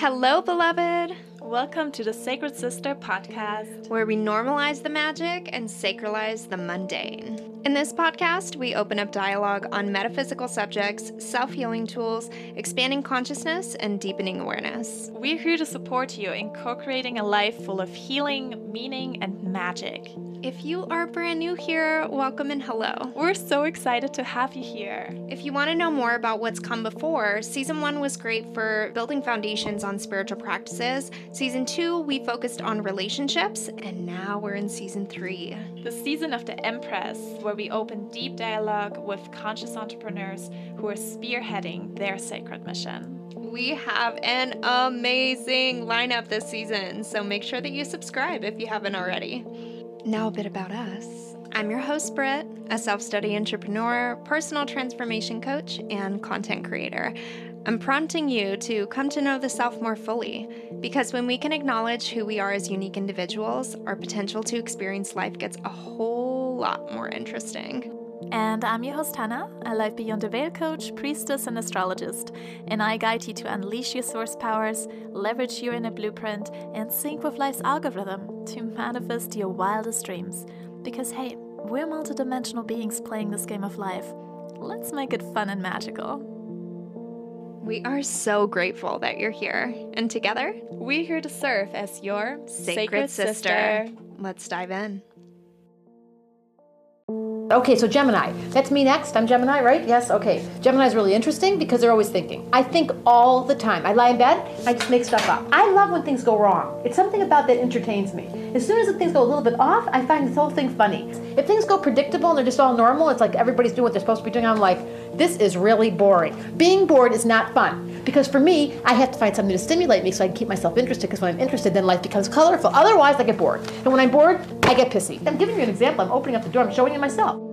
Hello, beloved, Welcome to the Sacred Sister podcast. where we normalize the magic and sacralize the mundane. In this podcast, we open up dialogue on metaphysical subjects, self healing tools, expanding consciousness, and deepening awareness. We're here to support you in co creating a life full of healing, meaning, and magic. If you are brand new here, welcome and hello. We're so excited to have you here. If you want to know more about what's come before, season one was great for building foundations on spiritual practices. Season two, we focused on relationships, and now we're in season three. The season of the Empress, where we open deep dialogue with conscious entrepreneurs who are spearheading their sacred mission. We have an amazing lineup this season, so make sure that you subscribe if you haven't already. Now, a bit about us. I'm your host, Britt, a self study entrepreneur, personal transformation coach, and content creator. I'm prompting you to come to know the self more fully because when we can acknowledge who we are as unique individuals, our potential to experience life gets a whole lot more interesting. And I'm your host, Hannah, a life beyond the veil coach, priestess, and astrologist. And I guide you to unleash your source powers, leverage your inner blueprint, and sync with life's algorithm to manifest your wildest dreams. Because, hey, we're multidimensional beings playing this game of life. Let's make it fun and magical. We are so grateful that you're here, and together, We're here to serve as your Sacred, sister. Let's dive in. Okay, so Gemini. That's me next. I'm Gemini, right? Yes, okay. Gemini is really interesting because they're always thinking. I think all the time. I lie in bed, I just make stuff up. I love when things go wrong. It's something about that entertains me. As soon as things go a little bit off, I find this whole thing funny. If things go predictable and they're just all normal, it's like everybody's doing what they're supposed to be doing. I'm like, this is really boring. Being bored is not fun because for me, I have to find something to stimulate me so I can keep myself interested. Because when I'm interested, then life becomes colorful. Otherwise, I get bored. And when I'm bored, I get pissy. I'm giving you an example. I'm opening up the door. I'm showing you myself.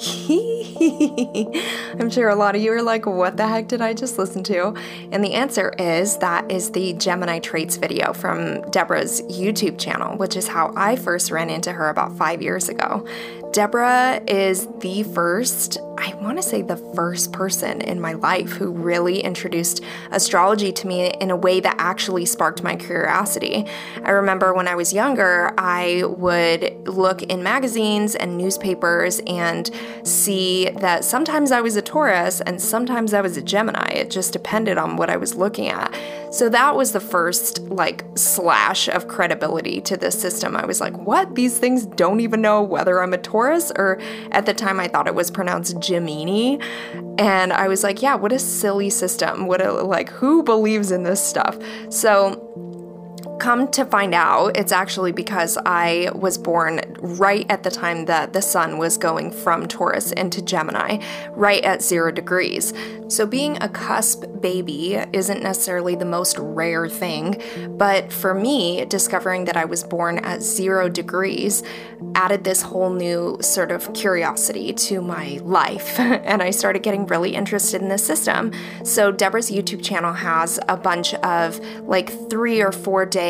I'm sure a lot of you are like, what the heck did I just listen to? And the answer is that is the Gemini traits video from Debra's YouTube channel, which is how I first ran into her about five years ago. Debra is the first, I want to say the first person in my life who really introduced astrology to me in a way that actually sparked my curiosity. I remember when I was younger, I would look in magazines and newspapers and see that sometimes I was a Taurus and sometimes I was a Gemini. It just depended on what I was looking at. So that was the first like slash of credibility to this system. I was like, what? These things don't even know whether I'm a Taurus or at the time I thought it was pronounced Gemini. And I was like, yeah, what a silly system. What a like who believes in this stuff? So Come to find out, it's actually because I was born right at the time that the sun was going from Taurus into Gemini, right at zero degrees. So, being a cusp baby isn't necessarily the most rare thing, but for me, discovering that I was born at zero degrees added this whole new sort of curiosity to my life. and I started getting really interested in this system. So, Debra's YouTube channel has a bunch of like three or four day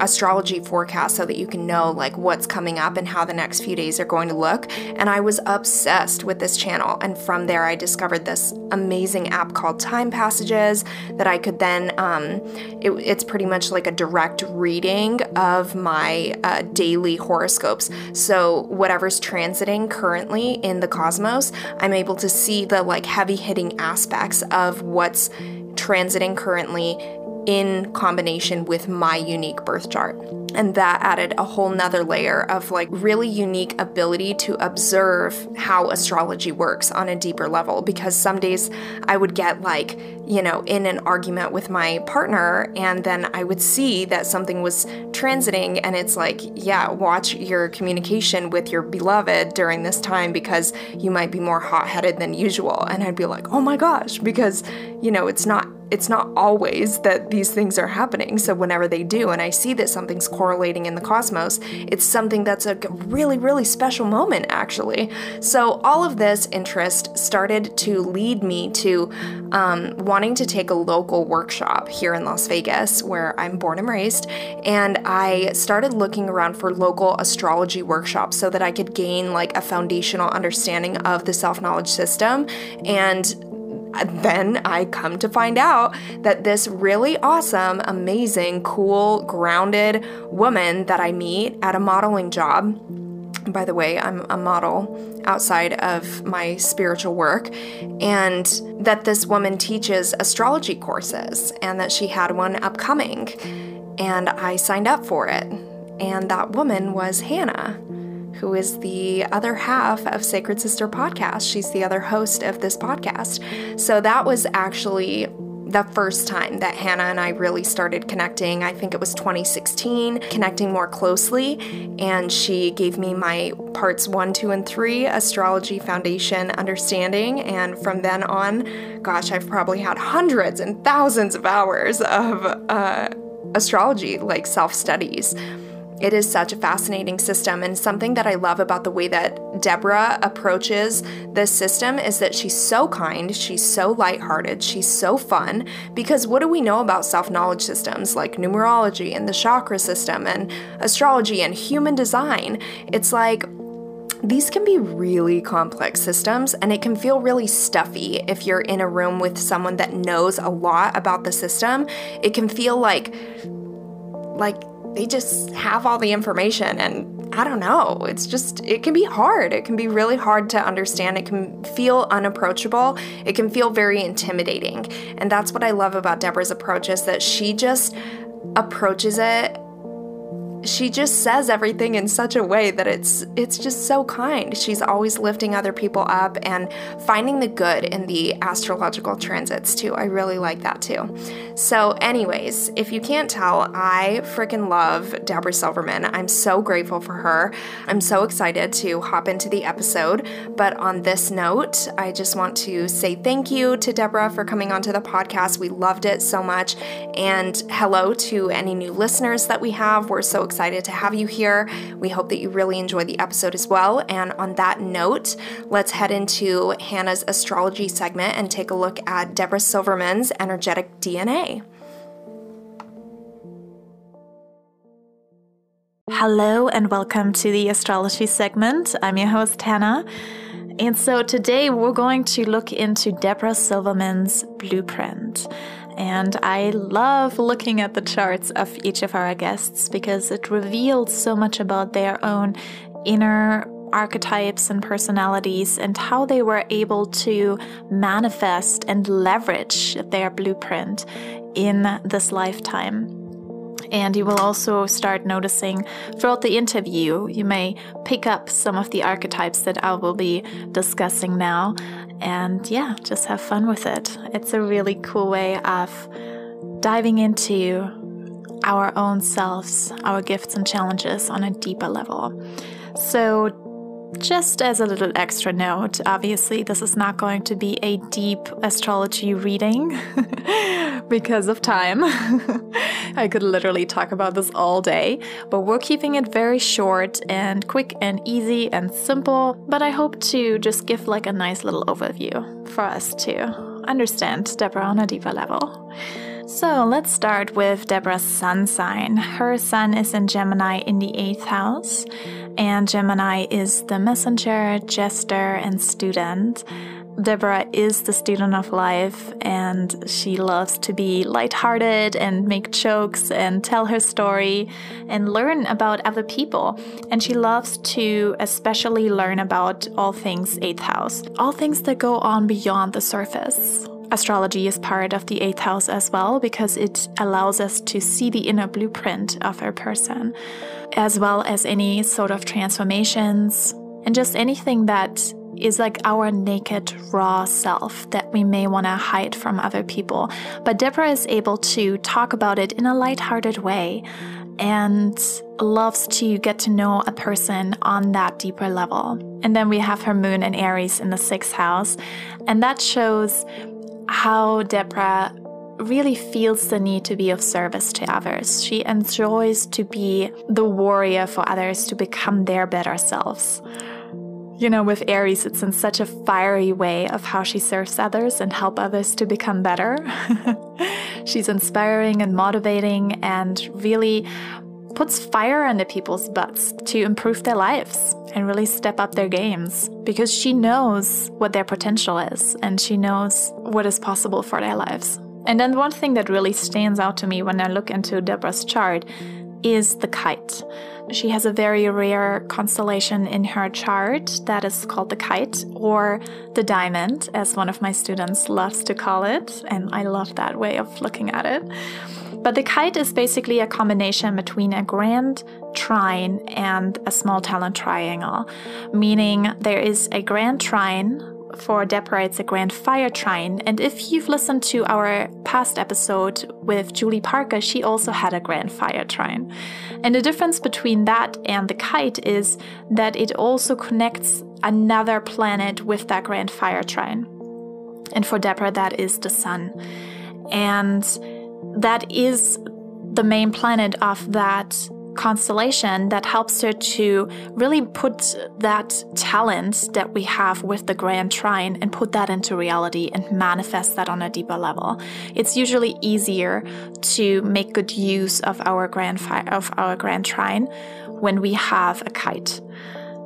astrology forecast so that you can know like what's coming up and how the next few days are going to look. And i was obsessed with this channel. And from there i discovered this amazing app called time passages that i could then um, it, it's pretty much like a direct reading of my uh, daily horoscopes. So whatever's transiting currently in the cosmos i'm able to see the like heavy hitting aspects of what's transiting currently in combination with my unique birth chart. And that added a whole nother layer of like really unique ability to observe how astrology works on a deeper level. Because some days I would get like, you know, in an argument with my partner, and then I would see that something was transiting, and it's like, yeah, watch your communication with your beloved during this time because you might be more hot headed than usual. And I'd be like, oh my gosh, because, you know, it's not it's not always that these things are happening. So whenever they do, and I see that something's correlating in the cosmos, it's something that's a really, really special moment, actually. So all of this interest started to lead me to um, wanting to take a local workshop here in Las Vegas, where I'm born and raised. And I started looking around for local astrology workshops so that I could gain like a foundational understanding of the self knowledge system and then I come to find out that this really awesome, amazing, cool, grounded woman that I meet at a modeling job by the way, I'm a model outside of my spiritual work, and that this woman teaches astrology courses and that she had one upcoming. And I signed up for it. And that woman was Hannah who is the other half of Sacred Sister podcast. She's the other host of this podcast. So that was actually the first time that Hannah and I really started connecting. I think it was 2016, connecting more closely. And she gave me my parts one, two, and three astrology foundation understanding. And from then on, gosh, I've probably had hundreds and thousands of hours of uh, astrology, like self studies. It is such a fascinating system, and something that I love about the way that Debra approaches this system is that she's so kind, she's so lighthearted, she's so fun. Because what do we know about self knowledge systems like numerology and the chakra system and astrology and human design? It's like these can be really complex systems, and it can feel really stuffy if you're in a room with someone that knows a lot about the system. It can feel like, like they just have all the information and I don't know. It's just, it can be hard. It can be really hard to understand. It can feel unapproachable. It can feel very intimidating. And that's what I love about Debra's approach is that she just approaches it she just says everything in such a way that it's it's just so kind. She's always lifting other people up and finding the good in the astrological transits too. I really like that too. So, anyways, if you can't tell, I freaking love Debra Silverman. I'm so grateful for her. I'm so excited to hop into the episode. But on this note, I just want to say thank you to Debra for coming onto the podcast. We loved it so much. And hello to any new listeners that we have. We're so excited to have you here. We hope that you really enjoy the episode as well. And on that note, let's head into Hannah's astrology segment and take a look at Debra Silverman's energetic DNA. Hello and welcome to the astrology segment. I'm your host, Hannah. And so today we're going to look into Debra Silverman's blueprint. And I love looking at the charts of each of our guests because it reveals so much about their own inner archetypes and personalities and how they were able to manifest and leverage their blueprint in this lifetime. And you will also start noticing throughout the interview, you may pick up some of the archetypes that I will be discussing now. And yeah, just have fun with it. It's a really cool way of diving into our own selves, our gifts and challenges on a deeper level. So, just as a little extra note, obviously, this is not going to be a deep astrology reading because of time. I could literally talk about this all day, but we're keeping it very short and quick and easy and simple. But I hope to just give like a nice little overview for us to understand Debra on a deeper level. So let's start with Debra's sun sign. Her sun is in Gemini in the eighth house, and Gemini is the messenger, jester, and student. Debra is the student of life and she loves to be lighthearted and make jokes and tell her story and learn about other people. And she loves to especially learn about all things eighth house, all things that go on beyond the surface. Astrology is part of the eighth house as well because it allows us to see the inner blueprint of a person, as well as any sort of transformations and just anything that is like our naked, raw self that we may want to hide from other people. But Debra is able to talk about it in a lighthearted way and loves to get to know a person on that deeper level. And then we have her moon in Aries in the sixth house, and that shows how Debra really feels the need to be of service to others. She enjoys to be the warrior for others to become their better selves. You know, with Aries, it's in such a fiery way of how she serves others and help others to become better. She's inspiring and motivating and really puts fire under people's butts to improve their lives. And really step up their games because she knows what their potential is and she knows what is possible for their lives. And then one thing that really stands out to me when I look into Debra's chart is the kite. She has a very rare constellation in her chart that is called the kite or the diamond, as one of my students loves to call it. And I love that way of looking at it. But the kite is basically a combination between a grand trine and a small talent triangle, meaning there is a grand trine for Debra, it's a grand fire trine. And if you've listened to our past episode with Julie Parker, she also had a grand fire trine. And the difference between that and the kite is that it also connects another planet with that grand fire trine. And for Debra, that is the sun. And that is the main planet of that constellation that helps her to really put that talent that we have with the grand trine and put that into reality and manifest that on a deeper level. It's usually easier to make good use of our grand fi- of our grand trine when we have a kite.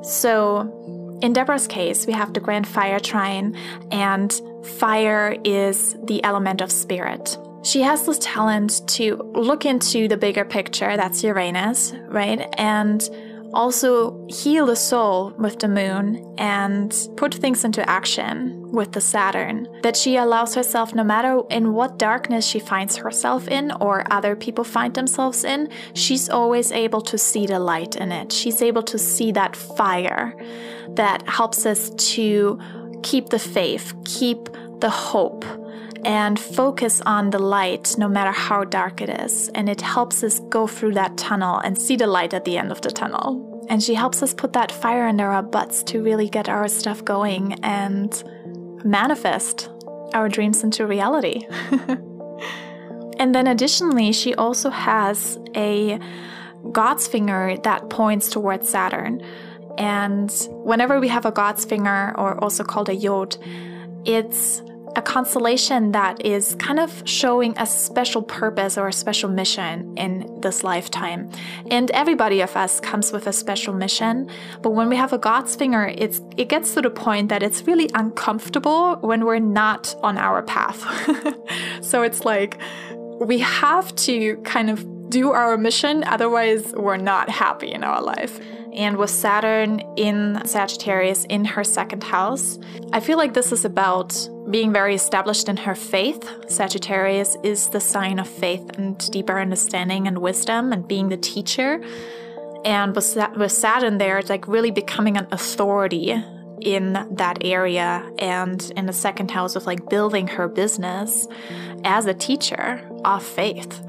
So in Debra's case, we have the grand fire trine and fire is the element of spirit. She has this talent to look into the bigger picture, that's Uranus, right? And also heal the soul with the moon and put things into action with the Saturn. That she allows herself, no matter in what darkness she finds herself in or other people find themselves in, she's always able to see the light in it. She's able to see that fire that helps us to keep the faith, keep the hope and focus on the light no matter how dark it is. And it helps us go through that tunnel and see the light at the end of the tunnel. And she helps us put that fire under our butts to really get our stuff going and manifest our dreams into reality. and then additionally, she also has a God's finger that points towards Saturn. And whenever we have a God's finger, or also called a yod, it's a constellation that is kind of showing a special purpose or a special mission in this lifetime. And everybody of us comes with a special mission, but when we have a God's finger, it's it gets to the point that it's really uncomfortable when we're not on our path. so it's like we have to kind of do our mission, otherwise we're not happy in our life and with Saturn in Sagittarius in her second house. I feel like this is about being very established in her faith. Sagittarius is the sign of faith and deeper understanding and wisdom and being the teacher. And with, with Saturn there, it's like really becoming an authority in that area and in the second house of like building her business as a teacher of faith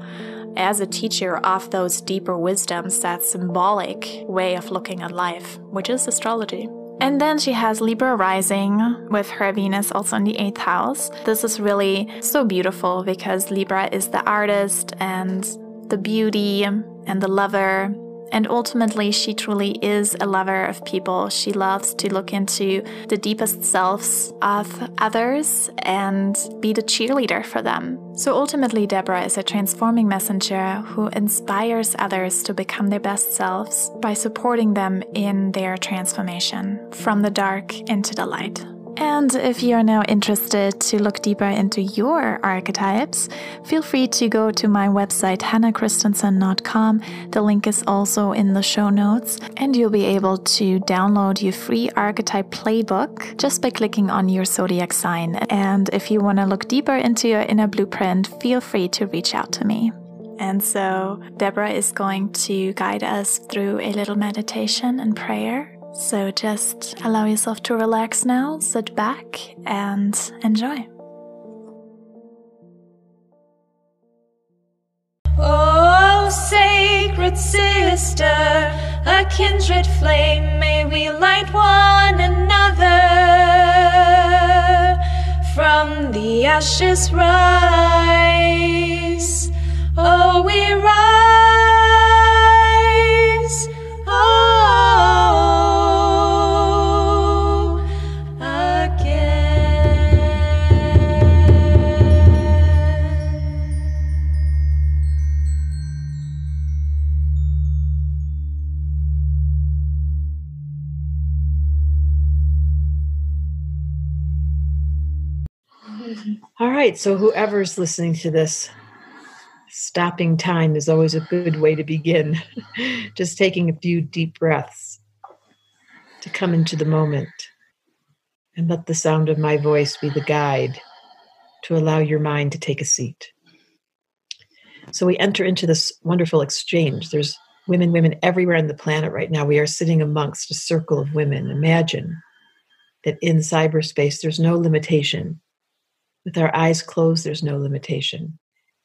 as a teacher of those deeper wisdoms, that symbolic way of looking at life, which is astrology. And then she has Libra rising with her Venus also in the eighth house. This is really so beautiful because Libra is the artist and the beauty and the lover and ultimately, she truly is a lover of people. She loves to look into the deepest selves of others and be the cheerleader for them. So ultimately, Debra is a transforming messenger who inspires others to become their best selves by supporting them in their transformation from the dark into the light. And if you are now interested to look deeper into your archetypes, feel free to go to my website, hannahchristensen.com. The link is also in the show notes, and you'll be able to download your free archetype playbook just by clicking on your zodiac sign. And if you want to look deeper into your inner blueprint, feel free to reach out to me. And so, Debra is going to guide us through a little meditation and prayer so just allow yourself to relax now, sit back, and enjoy. Oh, sacred sister, a kindred flame, may we light one another. From the ashes rise, oh, we rise. Oh. All right. So, whoever's listening to this, stopping time is always a good way to begin. Just taking a few deep breaths to come into the moment and let the sound of my voice be the guide to allow your mind to take a seat. So, we enter into this wonderful exchange. There's women, women everywhere on the planet right now. We are sitting amongst a circle of women. Imagine that in cyberspace, there's no limitation. With our eyes closed, there's no limitation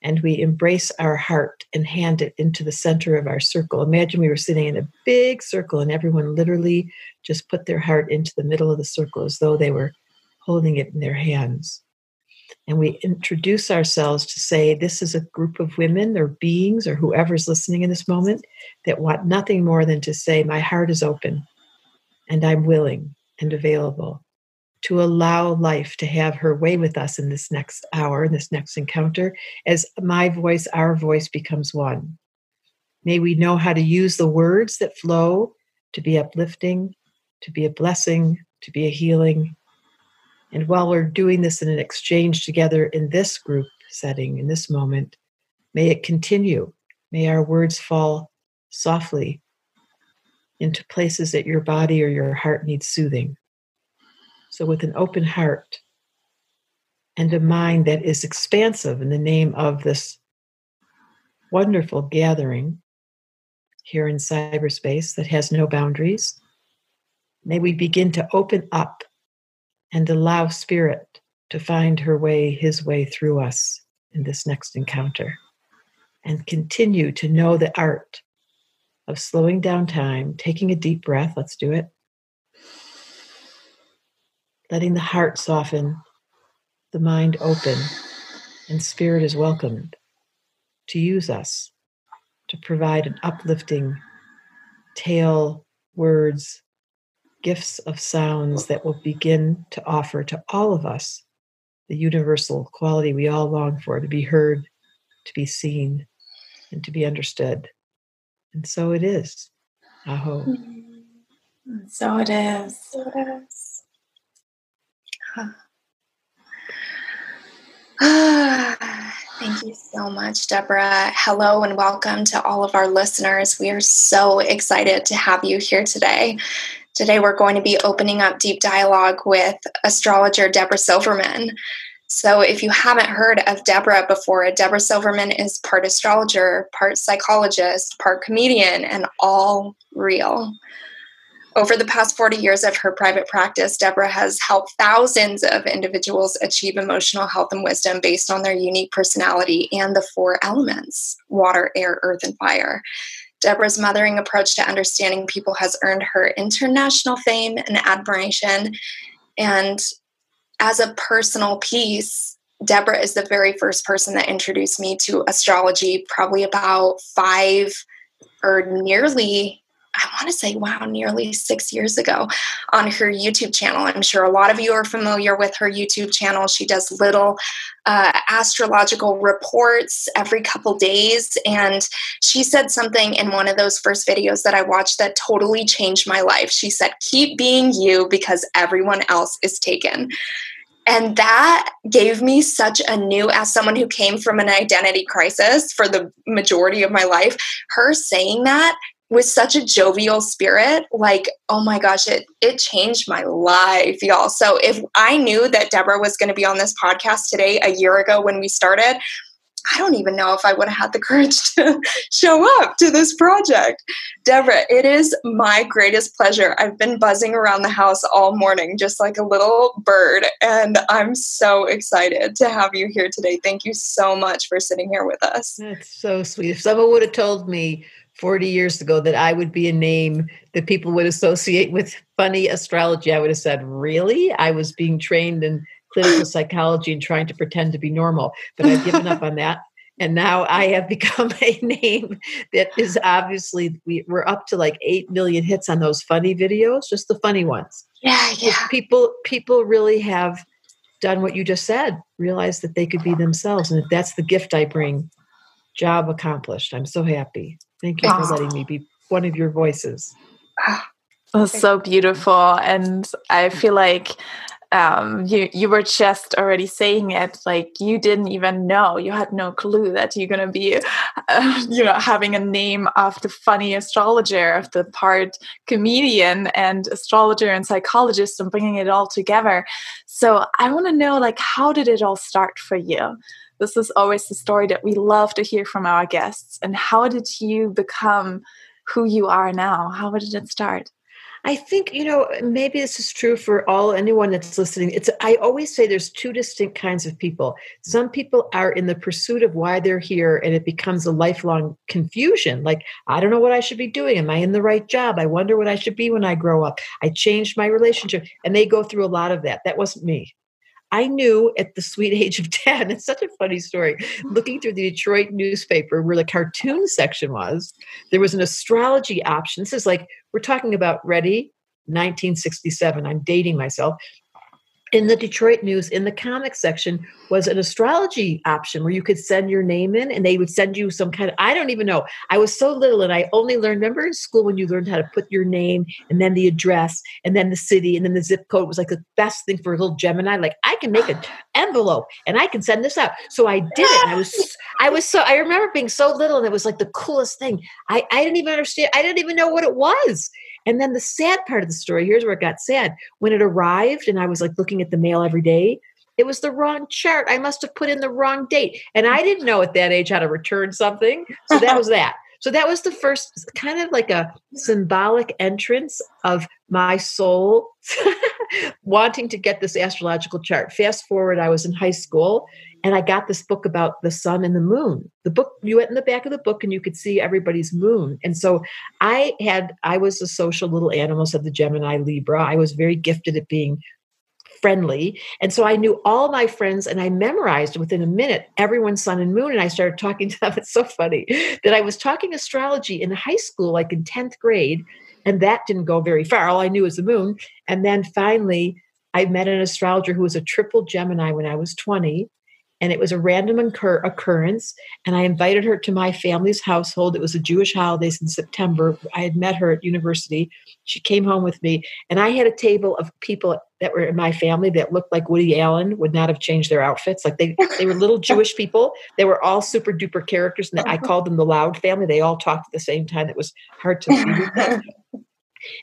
and we embrace our heart and hand it into the center of our circle. Imagine we were sitting in a big circle and everyone literally just put their heart into the middle of the circle as though they were holding it in their hands. And we introduce ourselves to say, This is a group of women or beings or whoever's listening in this moment that want nothing more than to say, My heart is open and I'm willing and available to allow life to have her way with us in this next hour, in this next encounter, as my voice, our voice becomes one. May we know how to use the words that flow to be uplifting, to be a blessing, to be a healing. And while we're doing this in an exchange together in this group setting, in this moment, may it continue. May our words fall softly into places that your body or your heart needs soothing. So, with an open heart and a mind that is expansive in the name of this wonderful gathering here in cyberspace that has no boundaries, may we begin to open up and allow Spirit to find her way, his way through us in this next encounter. And continue to know the art of slowing down time, taking a deep breath. Let's do it letting the heart soften, the mind open, and spirit is welcomed to use us to provide an uplifting tale, words, gifts of sounds that will begin to offer to all of us the universal quality we all long for to be heard, to be seen, and to be understood. And so it is. Aho. Mm-hmm. So it is. So it is. Thank you so much, Debra. Hello and welcome to all of our listeners. We are so excited to have you here today. Today, we're going to be opening up deep dialogue with astrologer Debra Silverman. So, if you haven't heard of Debra before, Debra Silverman is part astrologer, part psychologist, part comedian, and all real. Over the past 40 years of her private practice, Debra has helped thousands of individuals achieve emotional health and wisdom based on their unique personality and the four elements water, air, earth, and fire. Debra's mothering approach to understanding people has earned her international fame and admiration. And as a personal piece, Debra is the very first person that introduced me to astrology, probably about five or nearly I want to say, wow, nearly six years ago on her YouTube channel. I'm sure a lot of you are familiar with her YouTube channel. She does little uh, astrological reports every couple days. And she said something in one of those first videos that I watched that totally changed my life. She said, Keep being you because everyone else is taken. And that gave me such a new, as someone who came from an identity crisis for the majority of my life, her saying that with such a jovial spirit like oh my gosh it it changed my life y'all. So if i knew that debra was going to be on this podcast today a year ago when we started i don't even know if i would have had the courage to show up to this project. Debra it is my greatest pleasure. I've been buzzing around the house all morning just like a little bird and i'm so excited to have you here today. Thank you so much for sitting here with us. That's so sweet. If someone would have told me 40 years ago that I would be a name that people would associate with funny astrology, I would have said, Really? I was being trained in clinical psychology and trying to pretend to be normal, but I've given up on that. And now I have become a name that is obviously, we, we're up to like 8 million hits on those funny videos, just the funny ones. Yeah, yeah. People, people really have done what you just said, realized that they could be themselves. And that's the gift I bring, job accomplished. I'm so happy. Thank you for letting me be one of your voices. That's so beautiful. And I feel like um, you you were just already saying it like you didn't even know you had no clue that you're gonna be uh, you know having a name of the funny astrologer of the part comedian and astrologer and psychologist and bringing it all together so i want to know like how did it all start for you this is always the story that we love to hear from our guests and how did you become who you are now how did it start I think, you know, maybe this is true for all anyone that's listening. It's I always say there's two distinct kinds of people. Some people are in the pursuit of why they're here and it becomes a lifelong confusion. Like, I don't know what I should be doing. Am I in the right job? I wonder what I should be when I grow up. I changed my relationship. And they go through a lot of that. That wasn't me. I knew at the sweet age of 10, it's such a funny story. Mm. Looking through the Detroit newspaper where the cartoon section was, there was an astrology option. This is like, we're talking about ready, 1967. I'm dating myself in the Detroit News, in the comic section, was an astrology option where you could send your name in and they would send you some kind of, I don't even know. I was so little and I only learned, remember in school when you learned how to put your name and then the address and then the city and then the zip code was like the best thing for a little Gemini. Like I can make an envelope and I can send this out. So I did it. I was, I was so, I remember being so little and it was like the coolest thing. I, I didn't even understand. I didn't even know what it was. And then the sad part of the story, here's where it got sad. When it arrived and I was like looking at the mail every day, it was the wrong chart. I must have put in the wrong date. And I didn't know at that age how to return something. So that was that. So that was the first kind of like a symbolic entrance of my soul wanting to get this astrological chart. Fast forward, I was in high school and I got this book about the sun and the moon. The book you went in the back of the book and you could see everybody's moon. And so I had I was a social little animal, said the Gemini Libra. I was very gifted at being friendly. And so I knew all my friends and I memorized within a minute everyone's sun and moon. And I started talking to them. It's so funny that I was talking astrology in high school, like in 10th grade, and that didn't go very far. All I knew was the moon. And then finally, I met an astrologer who was a triple Gemini when I was 20 and it was a random occur- occurrence. And I invited her to my family's household. It was a Jewish holidays in September. I had met her at university. She came home with me, and I had a table of people that were in my family that looked like Woody Allen would not have changed their outfits. Like they, they were little Jewish people. They were all super duper characters, and I called them the Loud family. They all talked at the same time. It was hard to see.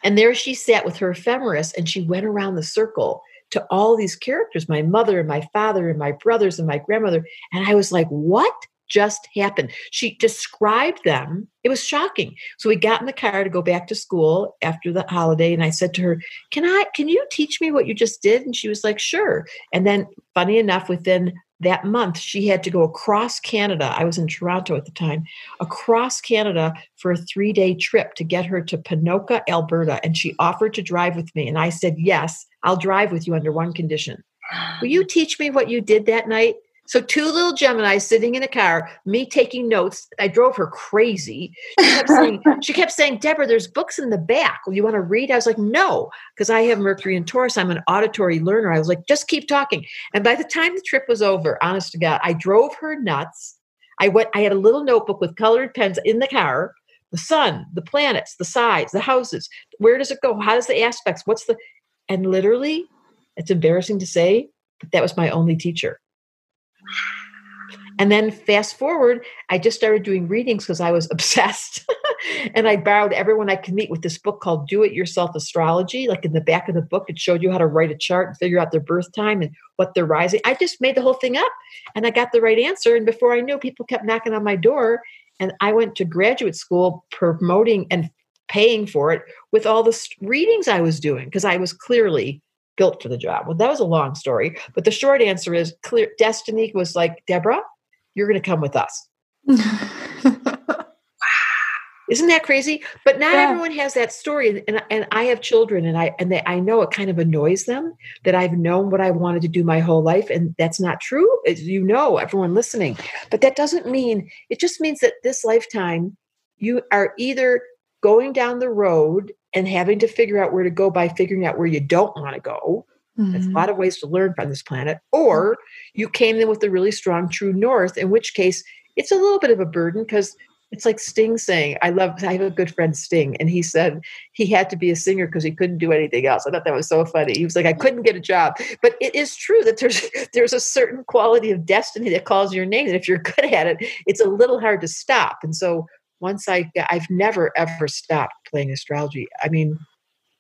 And there she sat with her ephemeris, and she went around the circle to all these characters my mother and my father and my brothers and my grandmother. And I was like, what just happened? She described them. It was shocking. So we got in the car to go back to school after the holiday. And I said to her, Can I, can you teach me what you just did? And she was like, Sure. And then, funny enough, within that month, she had to go across Canada. I was in Toronto at the time, across Canada for a three day trip to get her to Ponoka, Alberta. And she offered to drive with me. And I said, Yes, I'll drive with you under one condition. Will you teach me what you did that night? So two little Gemini sitting in a car, me taking notes. I drove her crazy. She kept saying, she kept saying, Debra, there's books in the back. You want to read? I was like, no, because I have Mercury and Taurus. I'm an auditory learner. I was like, just keep talking. And by the time the trip was over, honest to God, I drove her nuts. I went, I had a little notebook with colored pens in the car, the sun, the planets, the sides, the houses. Where does it go? How does the aspects? What's the and literally, it's embarrassing to say, but that was my only teacher. And then fast forward, I just started doing readings because I was obsessed. and I borrowed everyone I could meet with this book called Do It Yourself Astrology. Like in the back of the book, it showed you how to write a chart and figure out their birth time and what they're rising. I just made the whole thing up and I got the right answer. And before I knew, people kept knocking on my door. And I went to graduate school promoting and paying for it with all the readings I was doing because I was clearly built for the job. Well, that was a long story, but the short answer is clear. Destiny was like, Debra, you're going to come with us. Isn't that crazy? But not yeah. everyone has that story, and, and, and I have children, and I and they, I know it kind of annoys them that I've known what I wanted to do my whole life, and that's not true. As you know, everyone listening, but that doesn't mean it just means that this lifetime you are either going down the road and having to figure out where to go by figuring out where you don't want to go. Mm-hmm. There's a lot of ways to learn from this planet. Or you came in with a really strong true north, in which case it's a little bit of a burden because It's like Sting saying, I love, I have a good friend, Sting, and he said he had to be a singer because he couldn't do anything else. I thought that was so funny. He was like, I couldn't get a job. But it is true that there's there's a certain quality of destiny that calls your name. And if you're good at it, it's a little hard to stop. And so once I, I've never ever stopped playing astrology. I mean,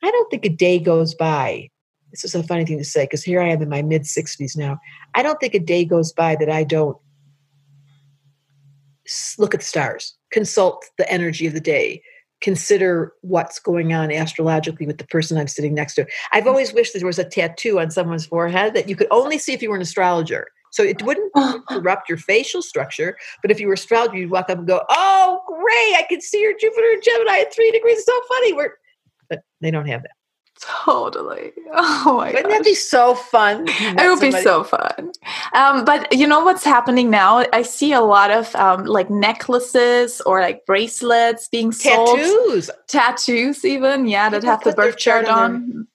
I don't think a day goes by. This is a funny thing to say because here I am in my mid 60s now. I don't think a day goes by that I don't look at the stars, consult the energy of the day, consider what's going on astrologically with the person I'm sitting next to. I've always wished there was a tattoo on someone's forehead that you could only see if you were an astrologer. So it wouldn't interrupt your facial structure, but if you were astrologer, you'd walk up and go, "Oh, great! I can see your Jupiter and Gemini at three degrees. It's so funny." We're, but they don't have that. Totally. Oh my God. Wouldn't gosh. that be so fun? It would be so fun. Um, but you know what's happening now? I see a lot of um, like necklaces or like bracelets being sold. Tattoos. Tattoos, even. Yeah, that have the birth chart on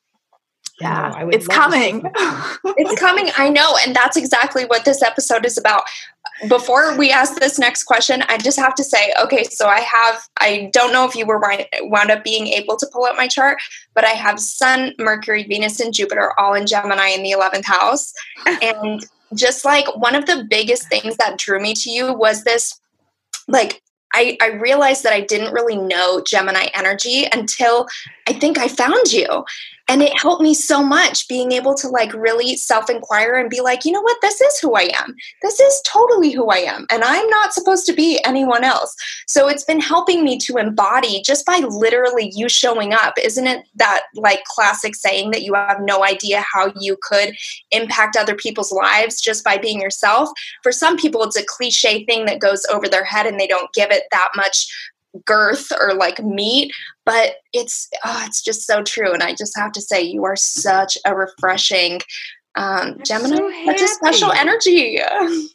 yeah it's coming. it's coming i know and that's exactly what this episode is about. Before we ask this next question i just have to say okay so i have i don't know if you were wound up being able to pull up my chart but i have sun mercury venus and jupiter all in gemini in the 11th house. And just like one of the biggest things that drew me to you was this like I, I realized that I didn't really know Gemini energy until I think I found you and it helped me so much being able to like really self-inquire and be like you know what? This is who i am. This is totally who i am and i'm not supposed to be anyone else. So it's been helping me to embody just by literally you showing up. Isn't it that like classic saying that you have no idea how you could impact other people's lives just by being yourself? For some people it's a cliche thing that goes over their head and they don't give it that much girth or like meat but it's oh, it's just so true and i just have to say you are such a refreshing um, Gemini, so such a special energy.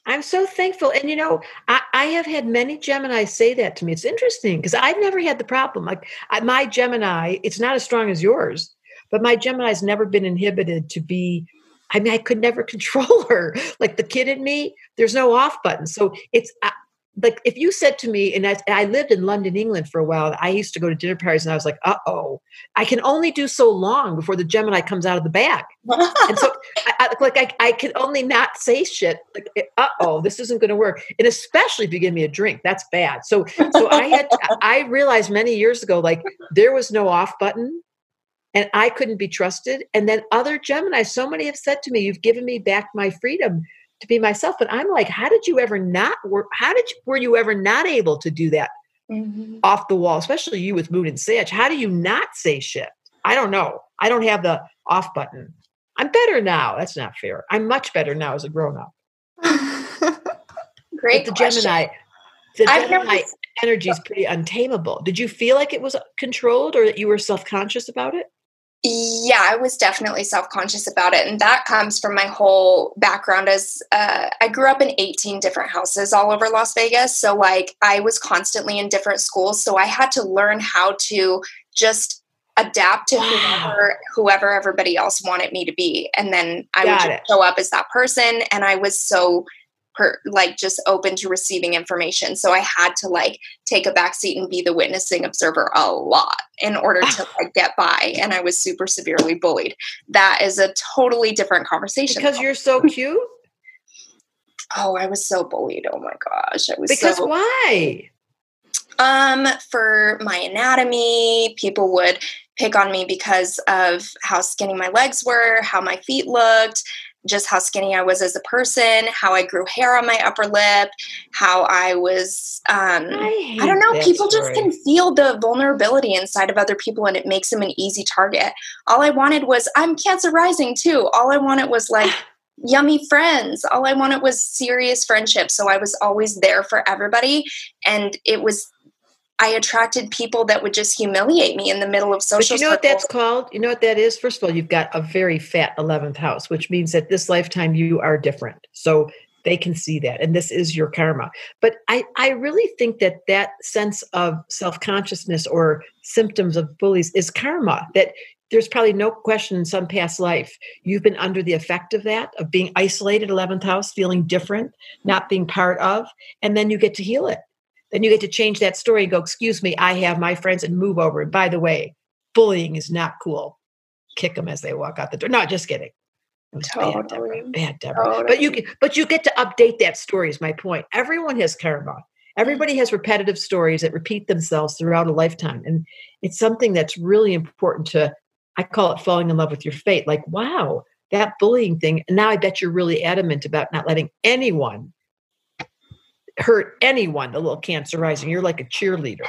I'm so thankful. And you know, I, I, have had many Gemini say that to me. It's interesting because I've never had the problem. Like I, my Gemini, it's not as strong as yours, but my Gemini's never been inhibited to be. I mean, I could never control her. Like the kid in me, there's no off button. So it's like if you said to me, and I, I, lived in London, England for a while, I used to go to dinner parties and I was like, uh oh, I can only do so long before the Gemini comes out of the bag. and so, I, I, like, I, I can only not say shit. Like, uh oh, this isn't going to work. And especially if you give me a drink, that's bad. So, so I had, to, I realized many years ago, like, there was no off button and I couldn't be trusted. And then other Gemini, so many have said to me, You've given me back my freedom to be myself. But I'm like, how did you ever not work? How did you, were you ever not able to do that mm-hmm. off the wall, especially you with Moon and Sag? How do you not say shit? I don't know. I don't have the off button. I'm better now. That's not fair. I'm much better now as a grown up. Great. But the question. Gemini, the Gemini energy is pretty untamable. Did you feel like it was controlled or that you were self conscious about it? Yeah, I was definitely self conscious about it. And that comes from my whole background as uh, I grew up in 18 different houses all over Las Vegas. So, like, I was constantly in different schools. So, I had to learn how to just adapt to wow. whoever, whoever everybody else wanted me to be. And then I Got would show up as that person. And I was so per, like just open to receiving information. So I had to like take a back seat and be the witnessing observer a lot in order to like get by. And I was super severely bullied. That is a totally different conversation. Because you're so cute. oh, I was so bullied. Oh my gosh. I was because so, why? Um, for my anatomy, people would pick on me because of how skinny my legs were, how my feet looked, just how skinny I was as a person, how I grew hair on my upper lip, how I was um I, I don't know, people story. just can feel the vulnerability inside of other people and it makes them an easy target. All I wanted was I'm cancer rising too. All I wanted was like yummy friends. All I wanted was serious friendship. So I was always there for everybody and it was I attracted people that would just humiliate me in the middle of social. But you know circles. what that's called? You know what that is? First of all, you've got a very fat eleventh house, which means that this lifetime you are different. So they can see that, and this is your karma. But I, I really think that that sense of self consciousness or symptoms of bullies is karma. That there's probably no question in some past life you've been under the effect of that, of being isolated, eleventh house, feeling different, not being part of, and then you get to heal it then you get to change that story and go, excuse me, I have my friends and move over. And by the way, bullying is not cool. Kick them as they walk out the door. No, just kidding. It was bad, Debra. Totally. Bad, Debra. Totally. But you, but you get to update that story. Is my point. Everyone has karma. Everybody has repetitive stories that repeat themselves throughout a lifetime, and it's something that's really important to. I call it falling in love with your fate. Like, wow, that bullying thing. And now I bet you're really adamant about not letting anyone hurt anyone. The little cancer rising. You're like a cheerleader.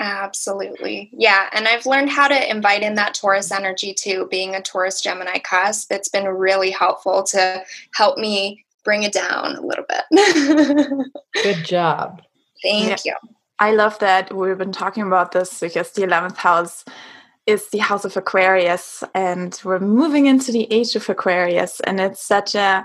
Absolutely. Yeah. And I've learned how to invite in that Taurus energy too, being a Taurus Gemini cusp. It's been really helpful to help me bring it down a little bit. Good job. Thank you. I love that we've been talking about this because the 11th house is the house of Aquarius, and we're moving into the age of Aquarius, and it's such a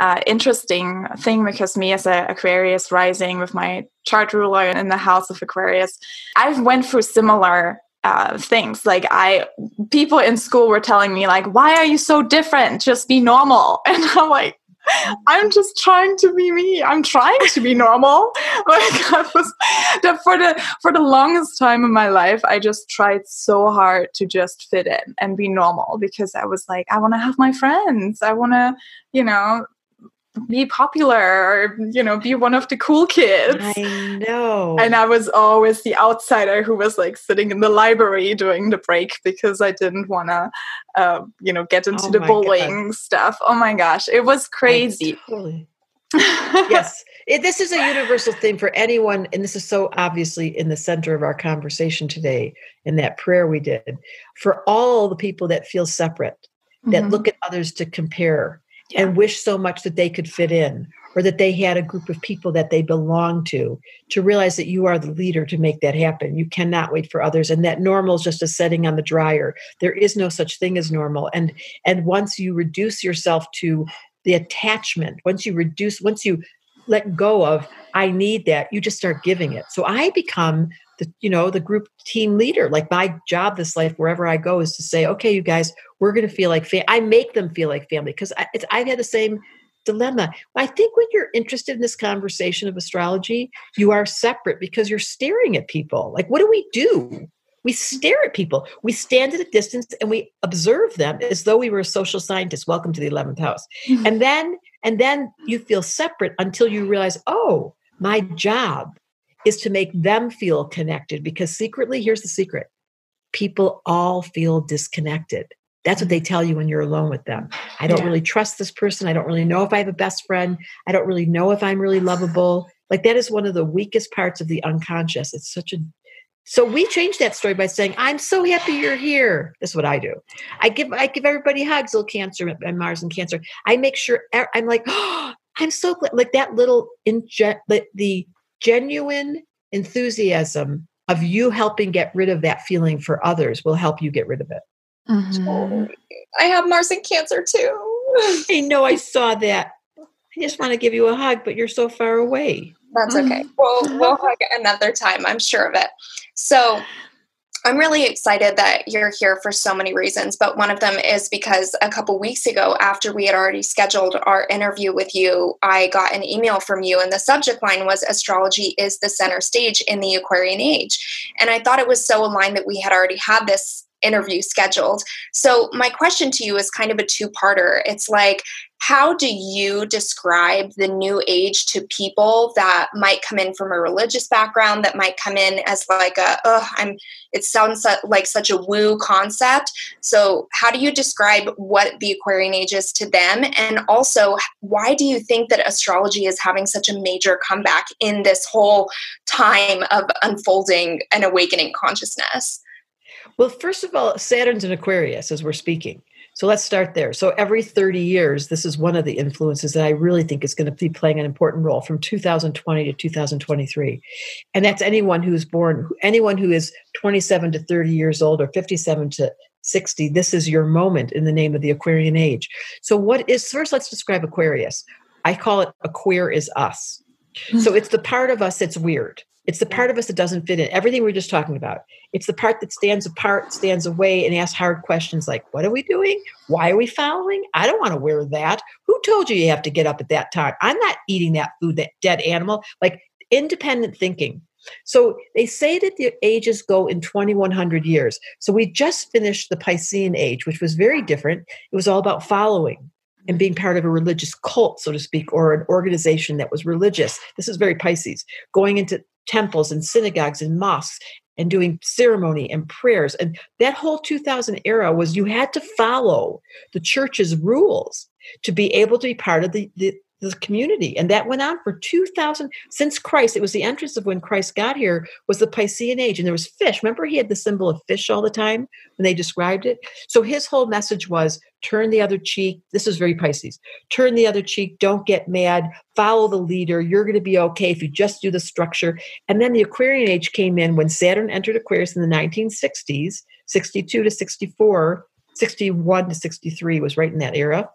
uh, interesting thing because me as a Aquarius rising with my chart ruler in the house of Aquarius, I've went through similar uh, things. Like I, people in school were telling me like, "Why are you so different? Just be normal," and I'm like. I'm just trying to be me. I'm trying to be normal. Like I was for the for the longest time in my life, I just tried so hard to just fit in and be normal because I was like, I want to have my friends. I want to, you know, be popular or you know be one of the cool kids I know. and i was always the outsider who was like sitting in the library during the break because i didn't want to uh, you know get into Oh the my God. bullying stuff oh my gosh it was crazy Totally. yes it, this is a universal thing for anyone and this is so obviously in the center of our conversation today in that prayer we did for all the people that feel separate that Mhm. look at others to compare and wish so much that they could fit in or that they had a group of people that they belong to to realize that you are the leader to make that happen. You cannot wait for others and that normal is just a setting on the dryer. There is no such thing as normal and and once you reduce yourself to the attachment once you reduce once you let go of i need that you just start giving it. So i become the you know the group team leader. Like my job this life wherever i go is to say okay you guys we're going to feel like i make them feel like family because i've had the same dilemma. I think when you're interested in this conversation of astrology you are separate because you're staring at people. Like what do we do? We stare at people. We stand at a distance and we observe them as though we were a social scientist. Welcome to the 11th house. Mhm. and then and then you feel separate until you realize oh my job is to make them feel connected because secretly here's the secret people all feel disconnected that's what they tell you when you're alone with them i don't Yeah. really trust this person i don't really know if i have a best friend i don't really know if i'm really lovable like that is one of the weakest parts of the unconscious it's such a so we change that story by saying, "I'm so happy you're here." This is what I do. I give I give everybody hugs. Little Cancer and Mars and Cancer. I make sure I'm like, oh, I'm so glad. Like that little the, the genuine enthusiasm of you helping get rid of that feeling for others will help you get rid of it. Mhm. I have Mars and Cancer too. I know I saw that. I just want to give you a hug, but you're so far away. That's okay. We'll we'll hug another time. I'm sure of it. So I'm really excited that you're here for so many reasons, but one of them is because a couple weeks ago, after we had already scheduled our interview with you, I got an email from you, and the subject line was Astrology is the center stage in the Aquarian age. And I thought it was so aligned that we had already had this interview scheduled. So, my question to you is kind of a two parter. It's like, how do you describe the new age to people that might come in from a religious background that might come in as like a oh i'm it sounds like such a woo concept so how do you describe what the aquarian age is to them and also why do you think that astrology is having such a major comeback in this whole time of unfolding and awakening consciousness Well, first of all, Saturn's in Aquarius as we're speaking. So let's start there. So every 30 years, this is one of the influences that I really think is going to be playing an important role from 2020 to 2023. And that's anyone who's born, anyone who is 27 to 30 years old or 57 to 60. This is your moment in the name of the Aquarian age. So, what is first, let's describe Aquarius. I call it a queer is us. So, it's the part of us that's weird. It's the part of us that doesn't fit in. Everything we are just talking about. It's the part that stands apart, stands away, and asks hard questions like, What are we doing? Why are we following? I don't want to wear that. Who told you you have to get up at that time? I'm not eating that food, that dead animal. Like independent thinking. So they say that the ages go in 2100 years. So we just finished the Piscean age, which was very different. It was all about following and being part of a religious cult, so to speak, or an organization that was religious. This is very Pisces, going into temples and synagogues and mosques and doing ceremony and prayers. And that whole 2000 era was you had to follow the church's rules to be able to be part of the, the, the community. And that went on for 2000 since Christ. It was the entrance of when Christ got here was the Piscean age. And there was fish. Remember, he had the symbol of fish all the time when they described it. So his whole message was turn the other cheek. This is very Pisces. Turn the other cheek. Don't get mad. Follow the leader. You're going to be okay if you just do the structure. And then the Aquarian age came in when Saturn entered Aquarius in the 1960s, 62 to 64, 61 to 63 was right in that era.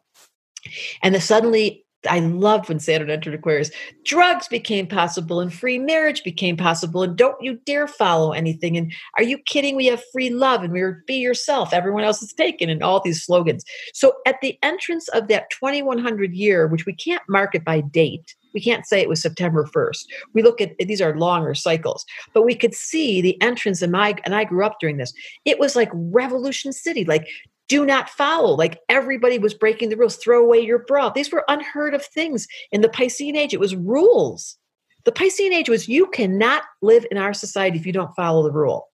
And the suddenly I loved when Saturn entered Aquarius. Drugs became possible and free marriage became possible. And don't you dare follow anything. And are you kidding? We have free love and we're be yourself. Everyone else is taken and all these slogans. So at the entrance of that 2100 year, which we can't mark it by date, we can't say it was September 1st. We look at these are longer cycles, but we could see the entrance in my and I grew up during this. It was like Revolution City, like do not follow. Like everybody was breaking the rules. Throw away your bra. These were unheard of things in the Piscean age. It was rules. The Piscean age was you cannot live in our society if you don't follow the rule.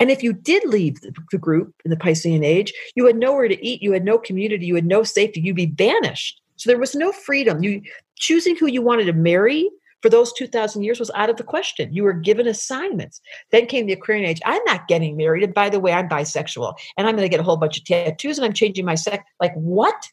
And if you did leave the group in the Piscean age, you had nowhere to eat, you had no community, you had no safety, you'd be banished. So there was no freedom. You choosing who you wanted to marry for those 2000 years was out of the question you were given assignments then came the aquarian age i'm not getting married and by the way i'm bisexual and i'm going to get a whole bunch of tattoos and i'm changing my sex like what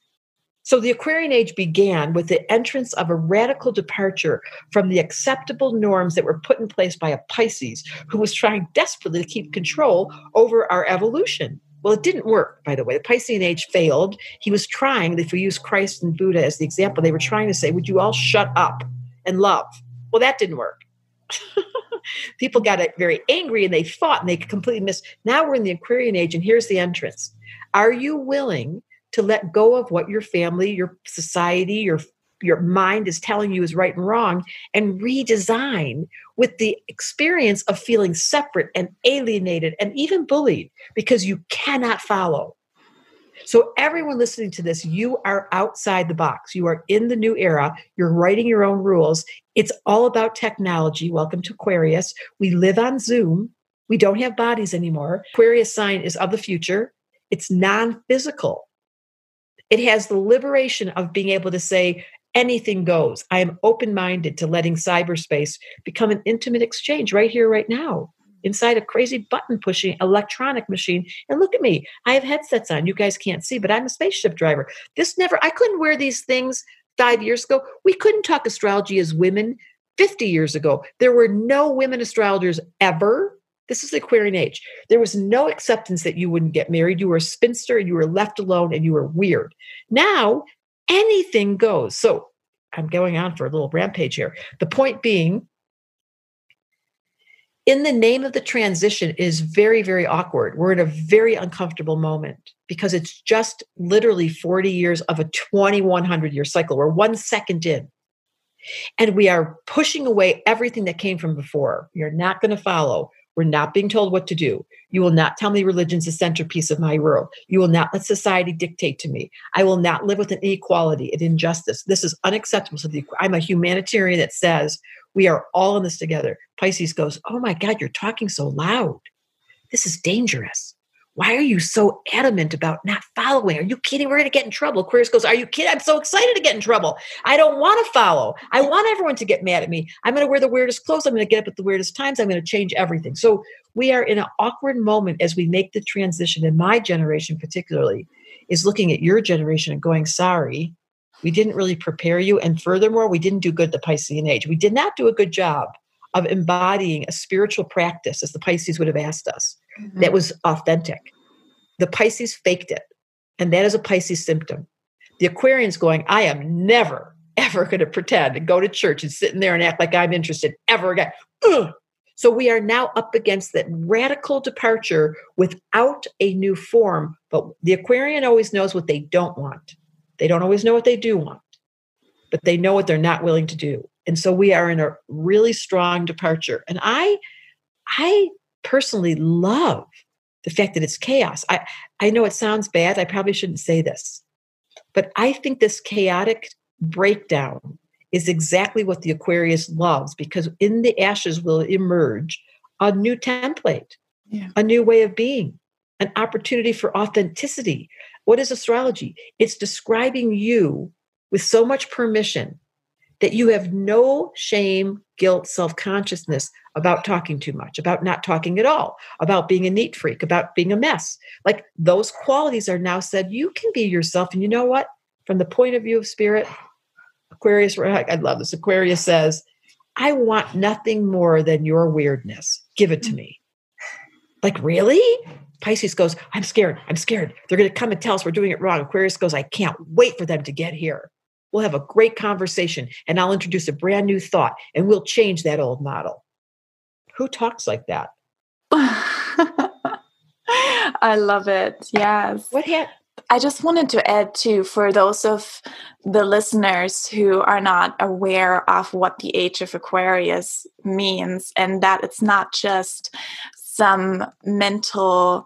so the aquarian age began with the entrance of a radical departure from the acceptable norms that were put in place by a pisces who was trying desperately to keep control over our evolution well, it didn't work, by the way. The Piscean age failed. He was trying, if we use Christ and Buddha as the example, they were trying to say, Would you all shut up? And love. Well, that didn't work. People got very angry and they fought and they completely missed. Now we're in the Aquarian age, and here's the entrance. Are you willing to let go of what your family, your society, your your mind is telling you is right and wrong and redesign with the experience of feeling separate and alienated and even bullied because you cannot follow so, everyone listening to this, you are outside the box. You are in the new era. You're writing your own rules. It's all about technology. Welcome to Aquarius. We live on Zoom. We don't have bodies anymore. Aquarius sign is of the future, it's non physical. It has the liberation of being able to say, anything goes. I am open minded to letting cyberspace become an intimate exchange right here, right now inside a crazy button pushing electronic machine. And look at me, I have headsets on. You guys can't see, but I'm a spaceship driver. This never, I couldn't wear these things five years ago. We couldn't talk astrology as women 50 years ago. There were no women astrologers ever. This is the Aquarian age. There was no acceptance that you wouldn't get married. You were a spinster and you were left alone and you were weird. Now, anything goes. So I'm going on for a little rampage here. The point being, in the name of the transition is very, very awkward. We're in a very uncomfortable moment because it's just literally 40 years of a 2100 year cycle. We're one second in. And we are pushing away everything that came from before. You're not going to follow. We're not being told what to do. You will not tell me religion's the centerpiece of my world. You will not let society dictate to me. I will not live with an inequality, an injustice. This is unacceptable. So the, I'm a humanitarian that says we are all in this together. Pisces goes, Oh my God, you're talking so loud. This is dangerous. Why are you so adamant about not following? Are you kidding? We're going to get in trouble. Aquarius goes, Are you kidding? I'm so excited to get in trouble. I don't want to follow. I want everyone to get mad at me. I'm going to wear the weirdest clothes. I'm going to get up at the weirdest times. I'm going to change everything. So we are in an awkward moment as we make the transition, in my generation particularly, is looking at your generation and going, Sorry, we didn't really prepare you. And furthermore, we didn't do good the Piscean age. We did not do a good job of embodying a spiritual practice, as the Pisces would have asked us, mm-hmm. that was authentic. The Pisces faked it. And that is a Pisces symptom. The Aquarian's going, I am never, ever going to pretend and go to church and sit in there and act like I'm interested ever again. Ugh. So we are now up against that radical departure without a new form. But the Aquarian always knows what they don't want. They don't always know what they do want, but they know what they're not willing to do. And so we are in a really strong departure. And I I personally love the fact that it's chaos. I, I know it sounds bad. I probably shouldn't say this, but I think this chaotic breakdown is exactly what the Aquarius loves because in the ashes will emerge a new template, Yeah. a new way of being, an opportunity for authenticity. What is astrology? It's describing you with so much permission that you have no shame, guilt, self consciousness about talking too much, about not talking at all, about being a neat freak, about being a mess. Like those qualities are now said, you can be yourself. And you know what? From the point of view of spirit, Aquarius, I love this. Aquarius says, I want nothing more than your weirdness. Give it to me. Like, really? Pisces goes, I'm scared. I'm scared. They're going to come and tell us we're doing it wrong. Aquarius goes, I can't wait for them to get here. We'll have a great conversation and I'll introduce a brand new thought and we'll change that old model. Who talks like that? I love it. Yes. What? I just wanted to add too for those of the listeners who are not aware of what the age of Aquarius means and that it's not just some mental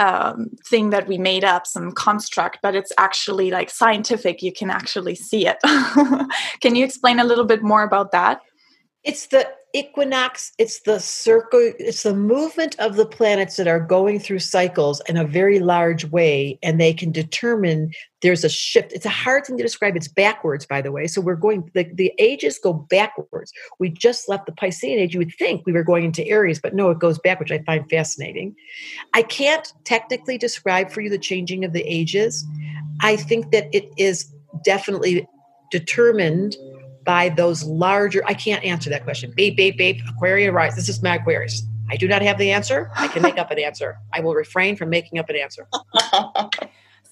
um, thing that we made up, some construct, but it's actually like scientific. You can actually see it. can you explain a little bit more about that? It's the equinox, it's the circle, it's the movement of the planets that are going through cycles in a very large way, and they can determine there's a shift. It's a hard thing to describe. It's backwards, by the way. So we're going, the, the ages go backwards. We just left the Piscean age. You would think we were going into Aries, but no, it goes back, which I find fascinating. I can't technically describe for you the changing of the ages. I think that it is definitely determined by those larger i can't answer that question. Beep beep beep. Aquarius rise this is my aquarius i do not have the answer. I can make up an answer. I will refrain from making up an answer.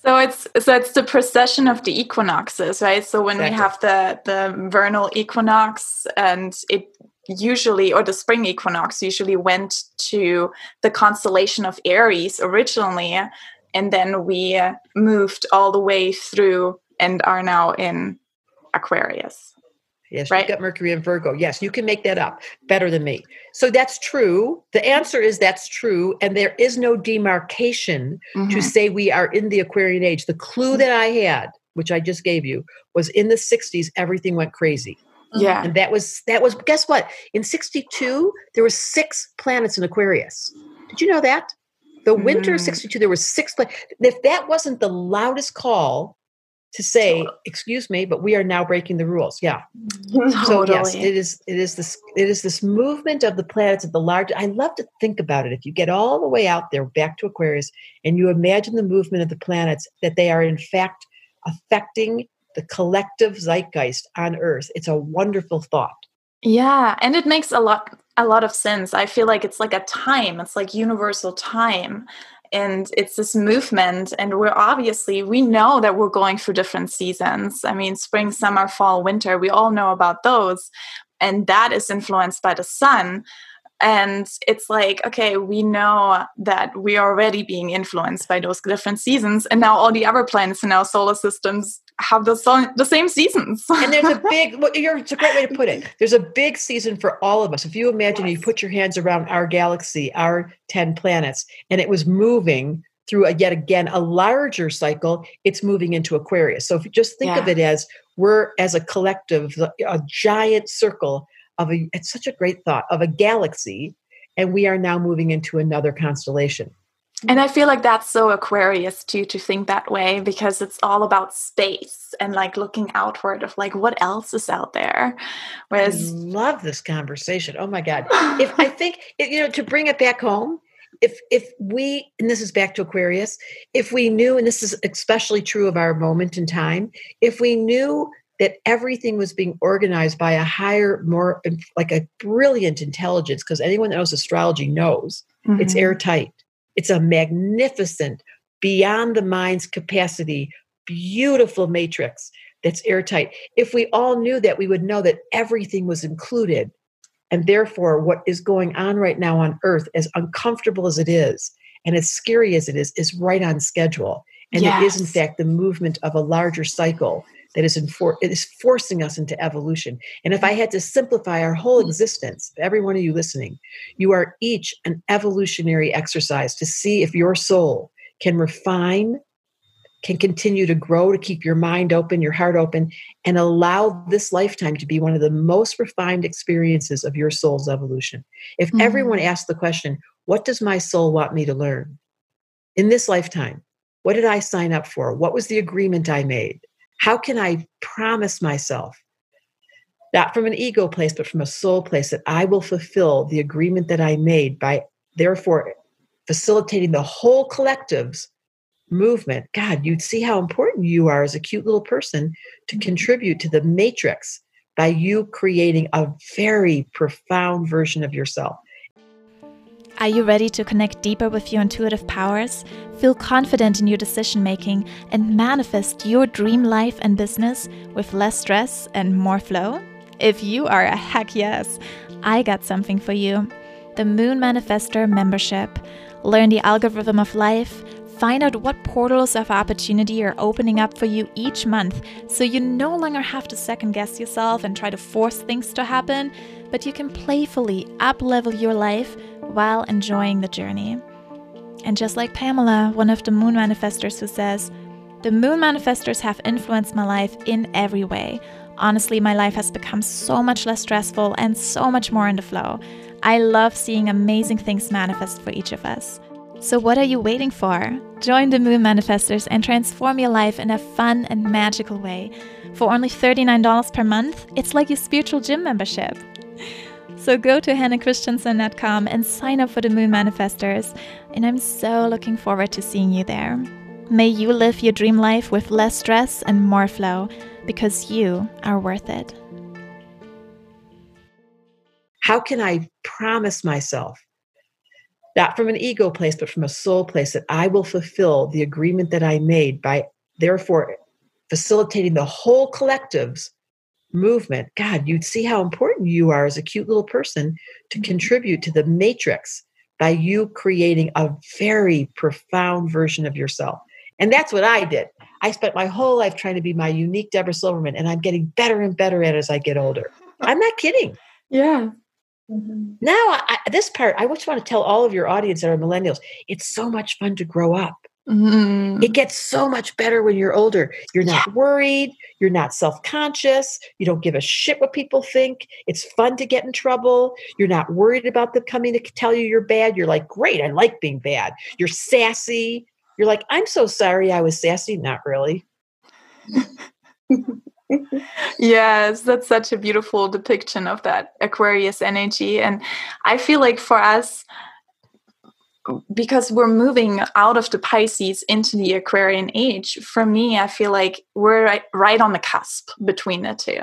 So it's so it's the precession of the equinoxes, right? So when we have the the vernal equinox and it usually or the spring equinox usually went to the constellation of Aries originally and then we moved all the way through and are now in Aquarius. Yes, Right. you've got Mercury and Virgo. Yes, you can make that up better than me. So that's true. The answer is that's true. And there is no demarcation to Mhm. say we are in the Aquarian age. The clue that I had, which I just gave you, was in the 60s, everything went crazy. Yeah. And that was that was guess what? In 62, there were six planets in Aquarius. Did you know that? The winter of Mm. 62, there were six planets. If that wasn't the loudest call to say, excuse me, but we are now breaking the rules. Yeah. So yes, it is it is this it is this movement of the planets at the large. I love to think about it. If you get all the way out there back to Aquarius and you imagine the movement of the planets, that they are in fact affecting the collective zeitgeist on Earth. It's a wonderful thought. Yeah, and it makes a lot a lot of sense. I feel like it's like a time. It's like universal time. And it's this movement and we're obviously we know that we're going through different seasons. I mean, spring, summer, fall, winter, we all know about those. And that is influenced by the sun. And it's like, okay, we know that we are already being influenced by those different seasons. And now all the other planets in our solar systems have the, the same seasons. And there's a big, well, you're, it's a great way to put it. There's a big season for all of us. If you imagine you put your hands around our galaxy, our 10 planets, and it was moving through a, yet again a larger cycle, it's moving into Aquarius. So if you just think of it as we're as a collective, a giant circle of a, it's such a great thought of a galaxy, and we are now moving into another constellation. And I feel like that's so Aquarius too to think that way because it's all about space and like looking outward of like what else is out there. I love this conversation. Oh my God. if I think you know to bring it back home, if if we and this is back to Aquarius, if we knew, and this is especially true of our moment in time, if we knew that everything was being organized by a higher, more like a brilliant intelligence, because anyone that knows astrology knows it's Mhm. airtight. It's a magnificent, beyond the mind's capacity, beautiful matrix that's airtight. If we all knew that, we would know that everything was included. And therefore, what is going on right now on Earth, as uncomfortable as it is, and as scary as it is, is right on schedule. And it is, in fact, the movement of a larger cycle that is, infor- it is forcing us into evolution. And if I had to simplify our whole existence, every one of you listening, you are each an evolutionary exercise to see if your soul can refine, can continue to grow, to keep your mind open, your heart open, and allow this lifetime to be one of the most refined experiences of your soul's evolution. If mm-hmm. everyone asked the question, What does my soul want me to learn in this lifetime? What did I sign up for? What was the agreement I made? How can I promise myself, not from an ego place, but from a soul place, that I will fulfill the agreement that I made by therefore facilitating the whole collective's movement? God, you'd see how important you are as a cute little person to mm-hmm. contribute to the matrix by you creating a very profound version of yourself. Are you ready to connect deeper with your intuitive powers, feel confident in your decision making, and manifest your dream life and business with less stress and more flow? If you are a heck yes, I got something for you the Moon Manifestor membership. Learn the algorithm of life, find out what portals of opportunity are opening up for you each month so you no longer have to second guess yourself and try to force things to happen, but you can playfully up level your life while enjoying the journey. And just like Pamela, one of the moon manifestors who says, the moon manifestors have influenced my life in every way. Honestly, my life has become so much less stressful and so much more in the flow. I love seeing amazing things manifest for each of us. So, what are you waiting for? Join the Moon Manifestors and transform your life in a fun and magical way. For only $39 per month, it's like your spiritual gym membership. So go to hannahchristiansen.com and sign up for the Moon Manifestors. And I'm so looking forward to seeing you there. May you live your dream life with less stress and more flow because you are worth it. How can I promise myself, not from an ego place, but from a soul place, that I will fulfill the agreement that I made by therefore facilitating the whole collective's movement, God, you'd see how important you are as a cute little person to mm-hmm. contribute to the matrix by you creating a very profound version of yourself. And that's what I did. I spent my whole life trying to be my unique Debra Silverman, and I'm getting better and better at it as I get older. I'm not kidding. Yeah. Mm-hmm. Now, I, this part, I just want to tell all of your audience that are millennials, it's so much fun to grow up. Mm-hmm. It gets so much better when you're older. You're not yeah. worried. You're not self conscious. You don't give a shit what people think. It's fun to get in trouble. You're not worried about them coming to tell you you're bad. You're like, great, I like being bad. You're sassy. You're like, I'm so sorry I was sassy. Not really. yes, that's such a beautiful depiction of that Aquarius energy. And I feel like for us, because we're moving out of the Pisces into the Aquarian age, for me, I feel like we're right, right on the cusp between the two.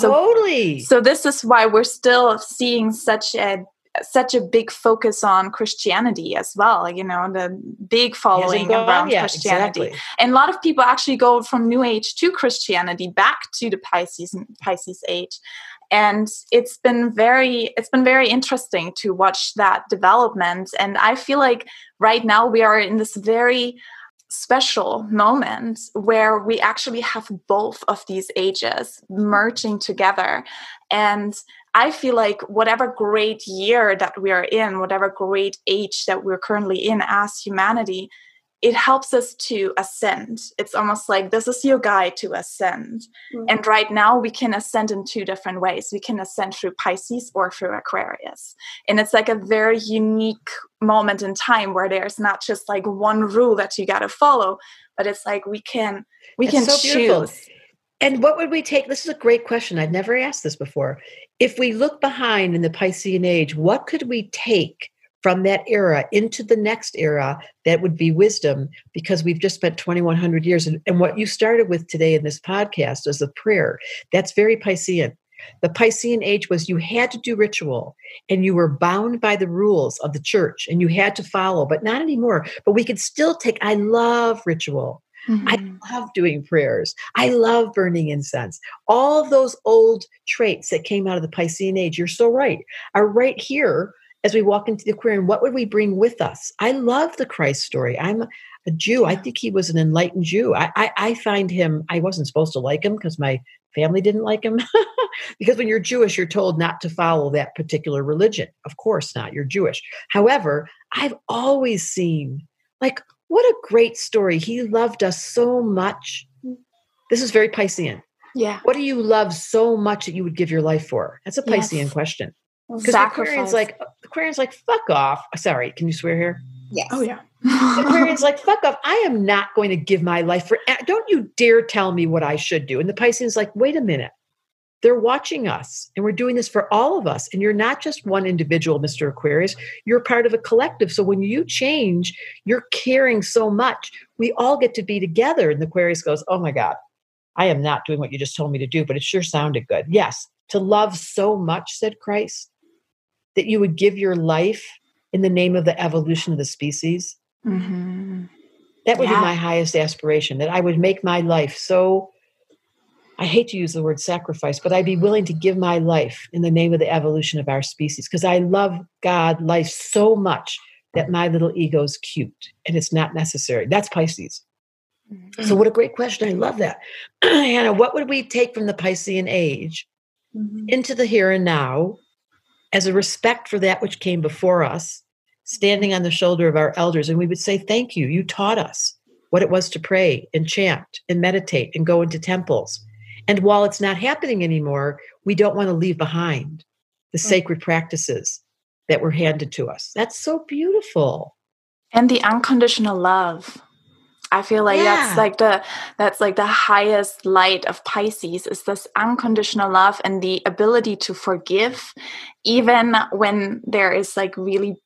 Totally. So, so this is why we're still seeing such a such a big focus on Christianity as well, you know, the big following around yet. Christianity. Exactly. And a lot of people actually go from New Age to Christianity back to the Pisces Pisces age and it's been very it's been very interesting to watch that development. And i feel like right now we are in this very special moment where we actually have both of these ages merging together. And I feel like whatever great year that we are in, whatever great age that we're currently in as humanity, it helps us to ascend. It's almost like this is your guide to ascend. Mm-hmm. And right now, we can ascend in two different ways. We can ascend through Pisces or through Aquarius. And it's like a very unique moment in time where there's not just like one rule that you got to follow, but it's like we can we can so choose. Beautiful. And what would we take? This is a great question. I'd never asked this before. If we look behind in the Piscean age, what could we take from that era into the next era that would be wisdom because we've just spent 2100 years and, and what you started with today in this podcast is a prayer that's very piscean the piscean age was you had to do ritual and you were bound by the rules of the church and you had to follow but not anymore but we could still take i love ritual Mm-hmm. I love doing prayers. I love burning incense. All of those old traits that came out of the Piscean age, you're so right, are right here as we walk into the aquarium, what would we bring with us? I love the Christ story. I'm a Jew. I think he was an enlightened Jew. I, I, I find him, I wasn't supposed to like him because my family didn't like him. because when you're Jewish, you're told not to follow that particular religion. Of course not. You're Jewish. However, I've always seen, like, what a great story. He loved us so much. This is very Piscean. Yeah. What do you love so much that you would give your life for? That's a Piscean yes. question. Because Aquarian's like uh, Aquarian's like fuck off. Uh, sorry, can you swear here? Yes. Oh yeah. Aquarian's like fuck off. I am not going to give my life for. Don't you dare tell me what I should do. And the Piscean's like, wait a minute. They're watching us, and we're doing this for all of us. And you're not just one individual, Mr. Aquarius. You're part of a collective. So when you change, you're caring so much. We all get to be together. And the Aquarius goes, oh my god, I am not doing what you just told me to do, but it sure sounded good. Yes, to love so much, said Christ that you would give your life in the name of the evolution of the species. Mm-hmm. That would yeah. be my highest aspiration, that I would make my life so. I hate to use the word sacrifice, but I'd be willing to give my life in the name of the evolution of our species because I love God, life so much that my little ego's cute and it's not necessary. That's Pisces. Mm-hmm. So, what a great question. I love that. Hannah, what would we take from the Piscean age mm-hmm. into the here and now as a respect for that which came before us, standing on the shoulder of our elders, and we would say, Thank you. You taught us what it was to pray and chant and meditate and go into temples. And while it's not happening anymore, we don't want to leave behind the mm. sacred practices that were handed to us. That's so beautiful. And the unconditional love I feel like yeah. that's like the that's like the highest light of Pisces is this unconditional love and the ability to forgive even when there is like really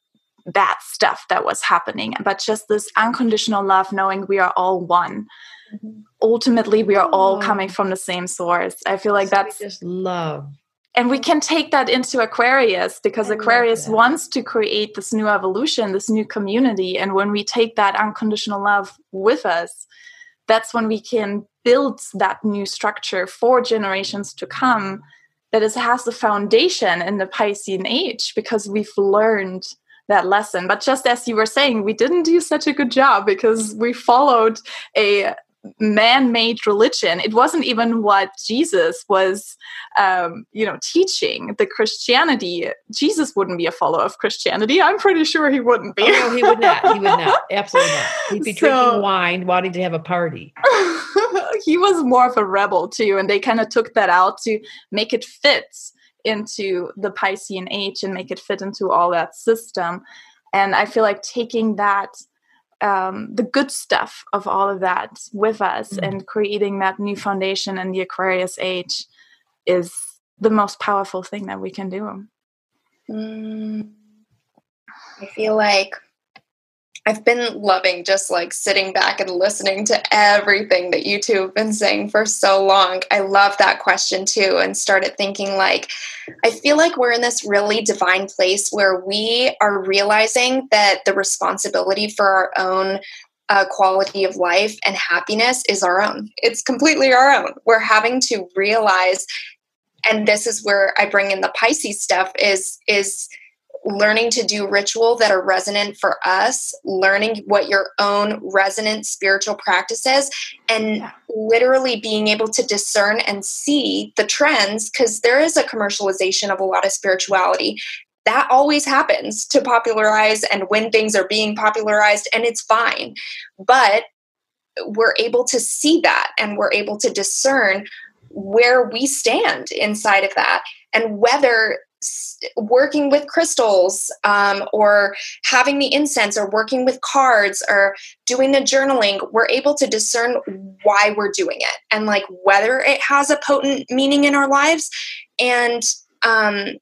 bad stuff that was happening. But just this unconditional love knowing we are all one. Mm-hmm. ultimately we are all coming from the same source. I feel like so that's just love and we can take that into aquarius because I aquarius wants to create this new evolution this new community. And when we take that unconditional love with us that's when we can build that new structure for generations to come that is, has the foundation in the piscean age because we've learned that lesson. But just as you were saying we didn't do such a good job because we followed a man-made religion. It wasn't even what jesus was um, you know teaching. The christianity jesus wouldn't be a follower of christianity. I'm pretty sure he wouldn't be. Oh, no he would not. He would not. Absolutely not. He'd be so, drinking wine wanting to have a party. He was more of a rebel too and they kind of took that out to make it fit into the piscean age and make it fit into all that system. And i feel like taking that um, the good stuff of all of that with us mm. and creating that new foundation in the Aquarius age is the most powerful thing that we can do. Mm. I feel like I've been loving just like sitting back and listening to everything that you two have been saying for so long. I love that question too, and started thinking like, I feel like we're in this really divine place where we are realizing that the responsibility for our own uh, quality of life and happiness is our own. It's completely our own. We're having to realize, and this is where I bring in the Pisces stuff is is learning to do ritual that are resonant for us, learning what your own resonant spiritual practices, and yeah. literally being able to discern and see the trends because there is a commercialization of a lot of spirituality. That always happens to popularize and when things are being popularized, and it's fine. But we're able to see that and we're able to discern where we stand inside of that and whether working with crystals um, or having the incense or working with cards or doing the journaling we're able to discern why we're doing it and like whether it has a potent meaning in our lives. And um,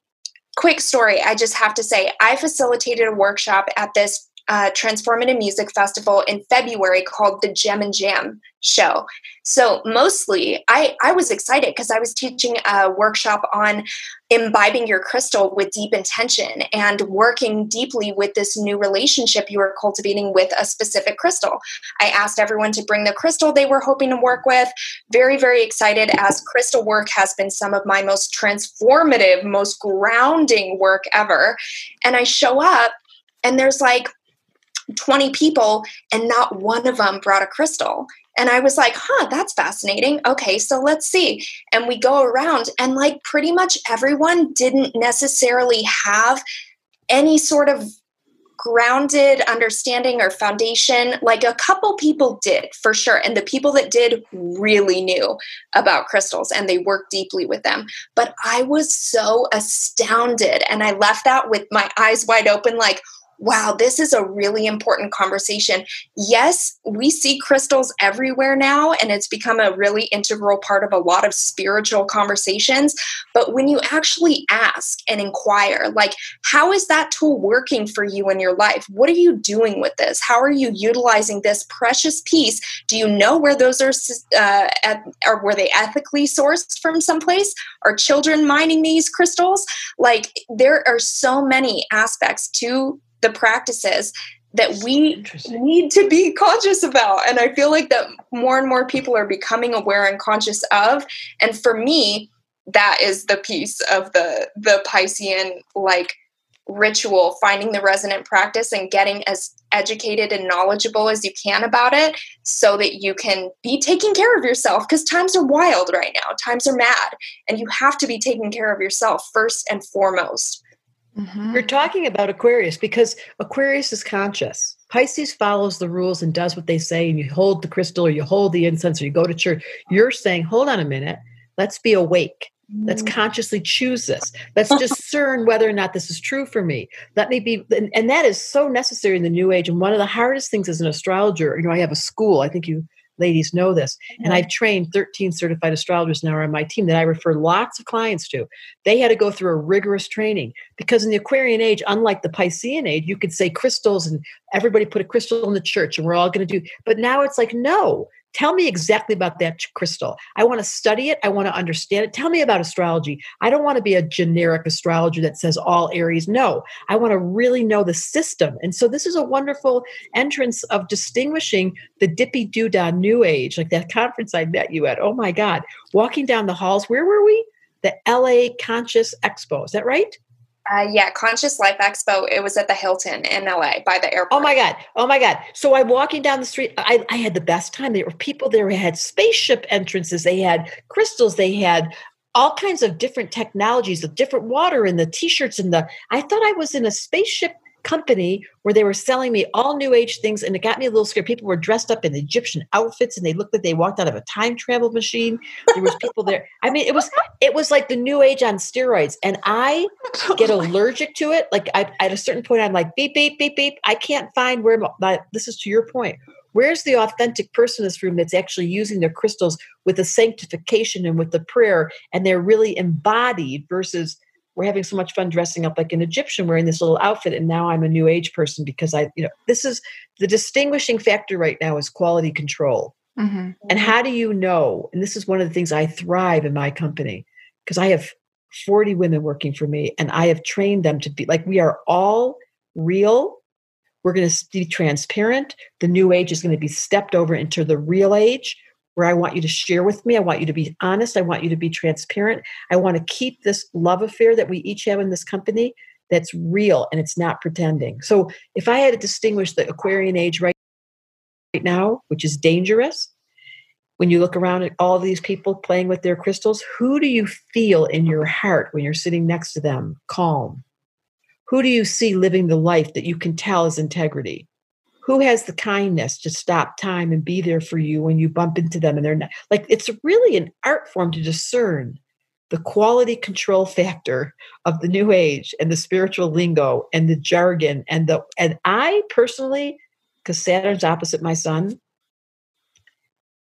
quick story i just have to say i facilitated a workshop at this uh, transformative music festival in February called the Gem and Jam show. So mostly I, I was excited because I was teaching a workshop on imbibing your crystal with deep intention and working deeply with this new relationship you were cultivating with a specific crystal. I asked everyone to bring the crystal they were hoping to work with. Very, very excited as crystal work has been some of my most transformative, most grounding work ever. And I show up and there's like 20 people and not one of them brought a crystal. And I was like, huh, that's fascinating. Okay, so let's see. And we go around, and like pretty much everyone didn't necessarily have any sort of grounded understanding or foundation. Like a couple people did for sure. And the people that did really knew about crystals and they worked deeply with them. But I was so astounded. And I left that with my eyes wide open, like, wow, this is a really important conversation. Yes, we see crystals everywhere now, and it's become a really integral part of a lot of spiritual conversations. But when you actually ask and inquire, like, how is that tool working for you in your life? What are you doing with this? How are you utilizing this precious piece? Do you know where those are, uh, at, or were they ethically sourced from someplace? Are children mining these crystals? Like, there are so many aspects to the practices that we need to be conscious about. And i feel like that more and more people are becoming aware and conscious of. And for me that is the piece of the the piscean like ritual finding the resonant practice and getting as educated and knowledgeable as you can about it so that you can be taking care of yourself. Because times are wild right now. Times are mad. And you have to be taking care of yourself first and foremost Mm-hmm. You're talking about Aquarius because Aquarius is conscious. Pisces follows the rules and does what they say, and you hold the crystal or you hold the incense or you go to church. You're saying, hold on a minute, let's be awake. Let's mm. consciously choose this. Let's discern whether or not this is true for me. Let me be, and, and that is so necessary in the new age. And one of the hardest things as an astrologer, you know, I have a school, I think you ladies know this. And mm-hmm. I've trained 13 certified astrologers now on my team that I refer lots of clients to. They had to go through a rigorous training because in the Aquarian age, unlike the Piscean age, you could say crystals and everybody put a crystal in the church and we're all going to do. But now it's like, no, Tell me exactly about that crystal. I want to study it. I want to understand it. Tell me about astrology. I don't want to be a generic astrologer that says all Aries. No, I want to really know the system. And so this is a wonderful entrance of distinguishing the dippy doo dah new age, like that conference I met you at. Oh my God. Walking down the halls, where were we? The LA Conscious Expo. Is that right? Uh, yeah, Conscious Life Expo. It was at the Hilton in LA by the airport. Oh my God. Oh my God. So I'm walking down the street. I, I had the best time. There were people there who had spaceship entrances, they had crystals, they had all kinds of different technologies, the different water and the t-shirts and the I thought I was in a spaceship company where they were selling me all new age things and it got me a little scared. People were dressed up in egyptian outfits and they looked like they walked out of a time travel machine. There was people there. I mean it was it was like the new age on steroids and i get allergic to it. Like I, at a certain point i'm like beep beep beep beep. I can't find where my, this is to your point. Where's the authentic person in this room that's actually using their crystals with the sanctification and with the prayer and they're really embodied versus we're having so much fun dressing up like an Egyptian wearing this little outfit. And now I'm a new age person because I, you know, this is the distinguishing factor right now is quality control. Mm-hmm. And how do you know? And this is one of the things I thrive in my company because I have 40 women working for me and I have trained them to be like, we are all real. We're going to be transparent. The new age is going to be stepped over into the real age where I want you to share with me. I want you to be honest. I want you to be transparent. I want to keep this love affair that we each have in this company that's real and it's not pretending. So if I had to distinguish the Aquarian age right, right now, which is dangerous, when you look around at all these people playing with their crystals, who do you feel in your heart when you're sitting next to them calm? Who do you see living the life that you can tell is integrity? Who has the kindness to stop time and be there for you when you bump into them and they're not like it's really an art form to discern the quality control factor of the new age and the spiritual lingo and the jargon and the and i personally because saturn's opposite my sun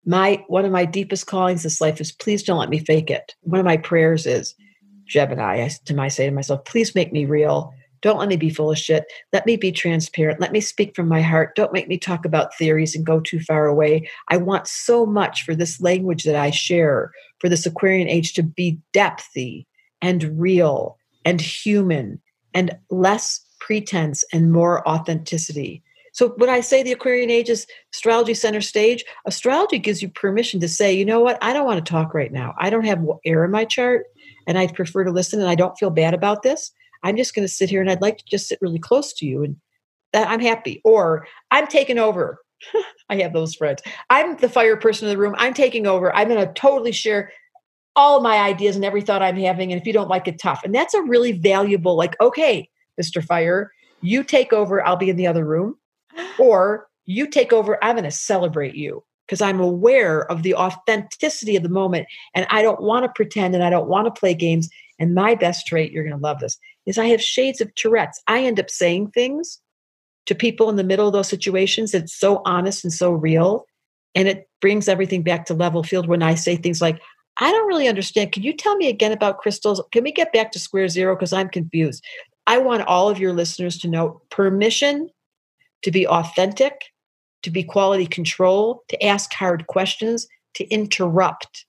my one of my deepest callings this life is please don't let me fake it. One of my prayers is gemini i to my say to myself please make me real don't let me be full of shit. Let me be transparent. Let me speak from my heart. Don't make me talk about theories and go too far away. I want so much for this language that I share, for this Aquarian age to be depthy and real and human and less pretense and more authenticity. So when I say the Aquarian age is astrology center stage, astrology gives you permission to say, you know what, I don't want to talk right now. I don't have air in my chart and I'd prefer to listen and I don't feel bad about this. I'm just going to sit here and I'd like to just sit really close to you. And that I'm happy. Or I'm taking over. I have those friends. I'm the fire person in the room. I'm taking over. I'm going to totally share all my ideas and every thought I'm having. And if you don't like it, tough. And that's a really valuable, like, okay, Mr. Fire, you take over. I'll be in the other room. Or you take over. I'm going to celebrate you because I'm aware of the authenticity of the moment. And I don't want to pretend and I don't want to play games. And my best trait, you're going to love this, is I have shades of Tourette's. I end up saying things to people in the middle of those situations. It's so honest and so real. And it brings everything back to level field when I say things like, I don't really understand. Can you tell me again about crystals? Can we get back to square zero? Because I'm confused. I want all of your listeners to know permission to be authentic, to be quality control, to ask hard questions, to interrupt.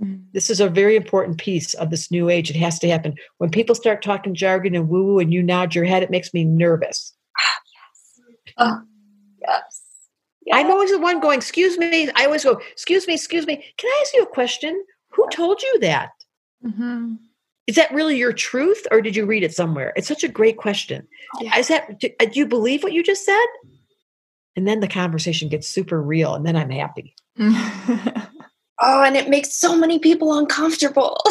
Mm. This is a very important piece of this new age. It has to happen. When people start talking jargon and woo woo and you nod your head, it makes me nervous. yes. Oh, yes. Yes. I'm always the one going, excuse me. I always go, excuse me, excuse me. Can I ask you a question? Who told you that? Mm-hmm. Is that really your truth or did you read it somewhere? It's such a great question. Yeah. Is that, do, uh, do you believe what you just said? And then the conversation gets super real and then I'm happy. oh, and it makes so many people uncomfortable.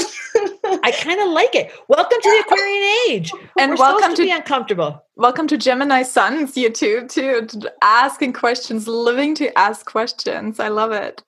I kind of like it. Welcome to the Aquarian age. And We're welcome to, to be uncomfortable. Welcome to Gemini Sun's YouTube too, to asking questions, living to ask questions. I love it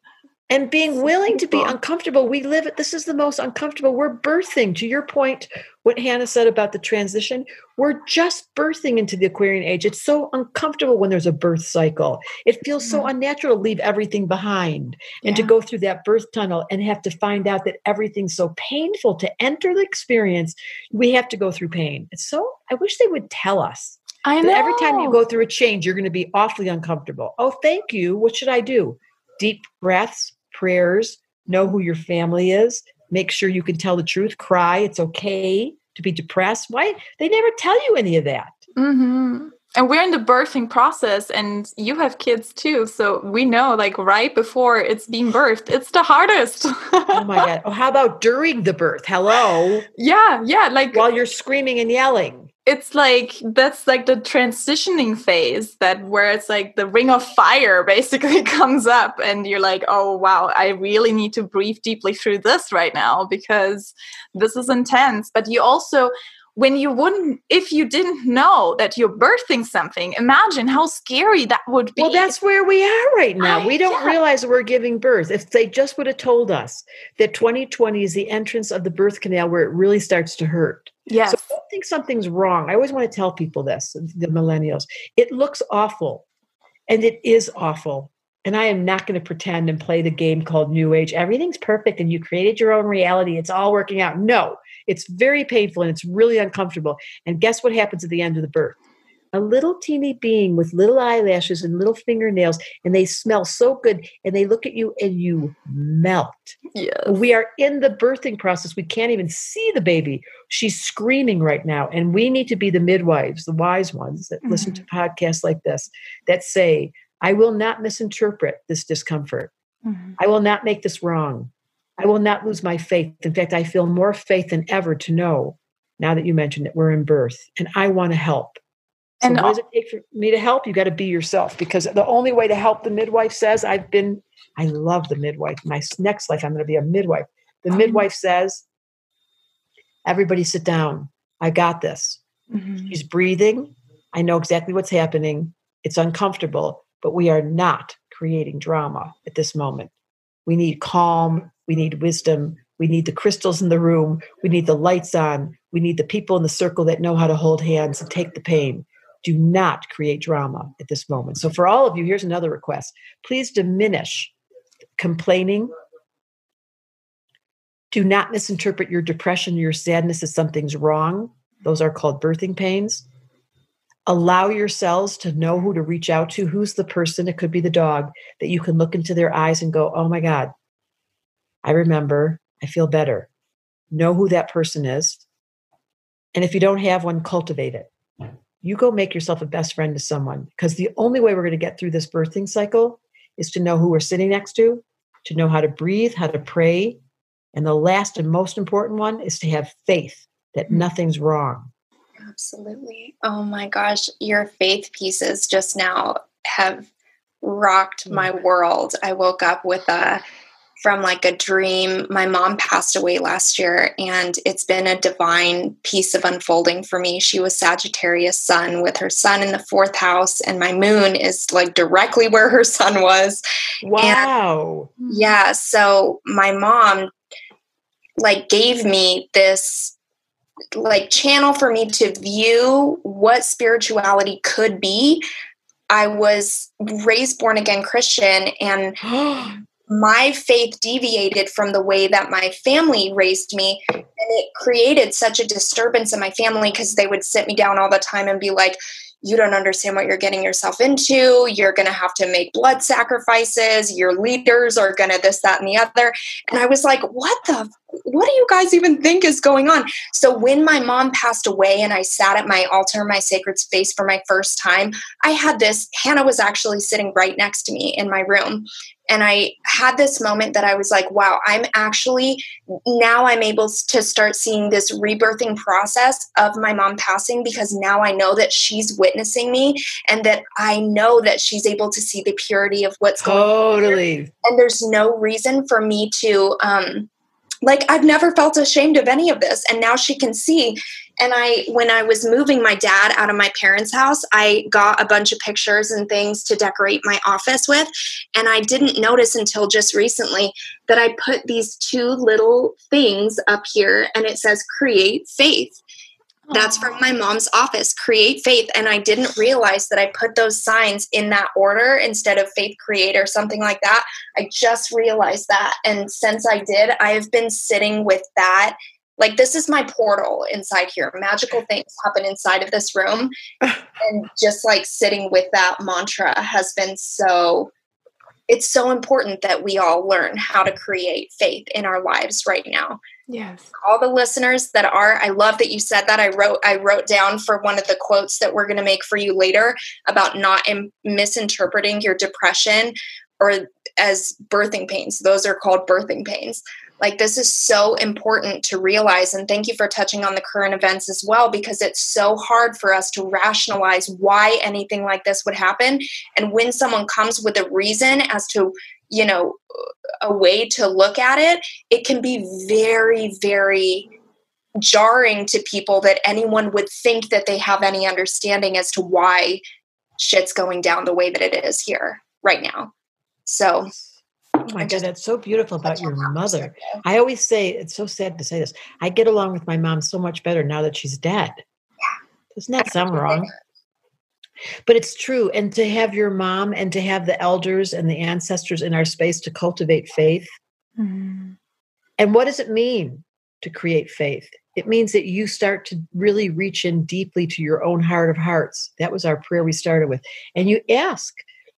and being willing to be uncomfortable. We live it. This is the most uncomfortable. We're birthing. To your point, what Hannah said about the transition, we're just birthing into the Aquarian age. It's so uncomfortable when there's a birth cycle. It feels so unnatural to leave everything behind and yeah. to go through that birth tunnel and have to find out that everything's so painful to enter the experience. We have to go through pain. It's so, I wish they would tell us. I know. Every time you go through a change, you're going to be awfully uncomfortable. Oh, thank you. What should I do? Deep breaths, prayers, know who your family is, make sure you can tell the truth, cry. It's okay to be depressed. Why? They never tell you any of that. Mm-hmm. And we're in the birthing process, and you have kids too. So we know, like, right before it's being birthed, it's the hardest. oh my God. Oh, how about during the birth? Hello. Yeah. Yeah. Like, while you're screaming and yelling it's like that's like the transitioning phase that where it's like the ring of fire basically comes up and you're like oh wow i really need to breathe deeply through this right now because this is intense. But you also when you wouldn't if you didn't know that you're birthing something imagine how scary that would be. Well that's where we are right now. I, we don't yeah. realize we're giving birth. If they just would have told us that 2020 is the entrance of the birth canal where it really starts to hurt yes so don't think something's wrong i always want to tell people this the millennials it looks awful and it is awful and I am not going to pretend and play the game called New Age. Everything's perfect and you created your own reality. It's all working out. No, it's very painful and it's really uncomfortable. And guess what happens at the end of the birth? A little teeny being with little eyelashes and little fingernails, and they smell so good, and they look at you and you melt. Yes. We are in the birthing process. We can't even see the baby. She's screaming right now. And we need to be the midwives, the wise ones that mm-hmm. listen to podcasts like this that say, I will not misinterpret this discomfort. Mm-hmm. I will not make this wrong. I will not lose my faith. In fact, I feel more faith than ever to know, now that you mentioned it, we're in birth and I want to help. So and what does it take for me to help? You got to be yourself because the only way to help, the midwife says, I've been, I love the midwife. My next life, I'm going to be a midwife. The oh. midwife says, everybody sit down. I got this. Mm-hmm. She's breathing. I know exactly what's happening. It's uncomfortable, but we are not creating drama at this moment. We need calm, we need wisdom. We need the crystals in the room. We need the lights on. We need the people in the circle that know how to hold hands and take the pain. Do not create drama at this moment. So, for all of you, here's another request please diminish complaining. Do not misinterpret your depression, your sadness as something's wrong. Those are called birthing pains. Allow yourselves to know who to reach out to. Who's the person? It could be the dog that you can look into their eyes and go, Oh my God, I remember, I feel better. Know who that person is. And if you don't have one, cultivate it. You go make yourself a best friend to someone because the only way we're going to get through this birthing cycle is to know who we're sitting next to, to know how to breathe, how to pray. And the last and most important one is to have faith that mm. nothing's wrong. Absolutely. Oh my gosh, your faith pieces just now have rocked my world. I woke up with a from like a dream. My mom passed away last year, and it's been a divine piece of unfolding for me. She was Sagittarius sun with her sun in the fourth house, and my moon is like directly where her sun was. Wow. And yeah. So my mom like gave me this like channel for me to view what spirituality could be. I was raised born again Christian and my faith deviated from the way that my family raised me and it created such a disturbance in my family because they would sit me down all the time and be like you don't understand what you're getting yourself into. You're going to have to make blood sacrifices. Your leaders are going to this, that, and the other. And I was like, what the, what do you guys even think is going on? So when my mom passed away and I sat at my altar, my sacred space for my first time, I had this, Hannah was actually sitting right next to me in my room. And I had this moment that I was like, wow, I'm actually now I'm able to start seeing this rebirthing process of my mom passing because now I know that she's witnessing me and that I know that she's able to see the purity of what's totally. going on. Totally. And there's no reason for me to um like I've never felt ashamed of any of this and now she can see and I when I was moving my dad out of my parents' house, I got a bunch of pictures and things to decorate my office with and I didn't notice until just recently that I put these two little things up here and it says create faith. That's from my mom's office, Create Faith. And I didn't realize that I put those signs in that order instead of Faith Create or something like that. I just realized that. And since I did, I have been sitting with that. Like, this is my portal inside here. Magical things happen inside of this room. and just like sitting with that mantra has been so it's so important that we all learn how to create faith in our lives right now Yes. All the listeners that are, I love that you said that. I wrote, I wrote down for one of the quotes that we're going to make for you later about not Im- misinterpreting your depression or as birthing pains. Those are called birthing pains. Like this is so important to realize. And thank you for touching on the current events as well, because it's so hard for us to rationalize why anything like this would happen. And when someone comes with a reason as to you know a way to look at it it can be very very jarring to people that anyone would think that they have any understanding as to why shit's going down the way that it is here right now so Oh my God, that's so beautiful about your mother. I always say, it's so sad to say this. I get along with my mom so much better now that she's dead. Yeah. Doesn't that sound wrong? But it's true. And to have your mom and to have the elders and the ancestors in our space to cultivate faith. Mm-hmm. And what does it mean to create faith? It means that you start to really reach in deeply to your own heart of hearts. That was our prayer we started with. And you ask,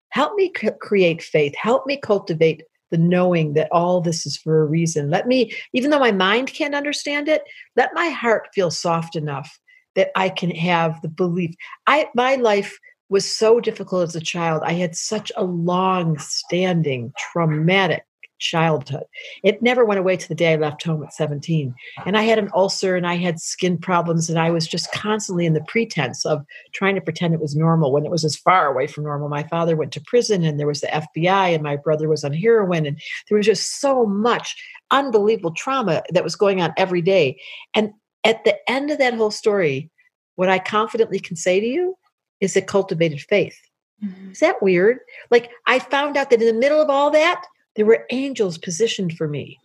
help me c- create faith, help me cultivate the knowing that all this is for a reason. Let me, even though my mind can't understand it, let my heart feel soft enough that I can have the belief. I my life was so difficult as a child. I had such a long standing traumatic childhood. It never went away to the day I left home at 17. And I had an ulcer and I had skin problems and I was just constantly in the pretense of trying to pretend it was normal when it was as far away from normal. My father went to prison and there was the FBI and my brother was on heroin and there was just so much unbelievable trauma that was going on every day. And at the end of that whole story, what I confidently can say to you is it cultivated faith. Mm-hmm. Is that weird? Like I found out that in the middle of all that, there were angels positioned for me.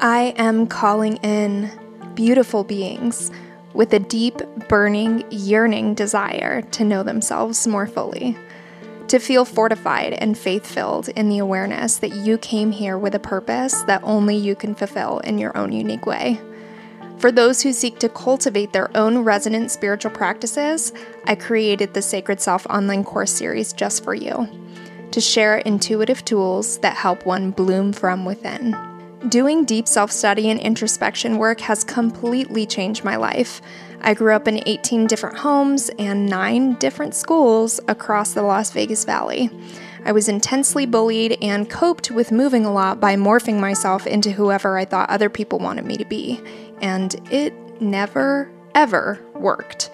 I am calling in beautiful beings with a deep, burning, yearning desire to know themselves more fully to feel fortified and faith filled in the awareness that you came here with a purpose that only you can fulfill in your own unique way. For those who seek to cultivate their own resonant spiritual practices, I created the Sacred Self online course series just for you to share intuitive tools that help one bloom from within. Doing deep self study and introspection work has completely changed my life. I grew up in 18 different homes and nine different schools across the Las Vegas Valley. I was intensely bullied and coped with moving a lot by morphing myself into whoever I thought other people wanted me to be. And it never, ever worked.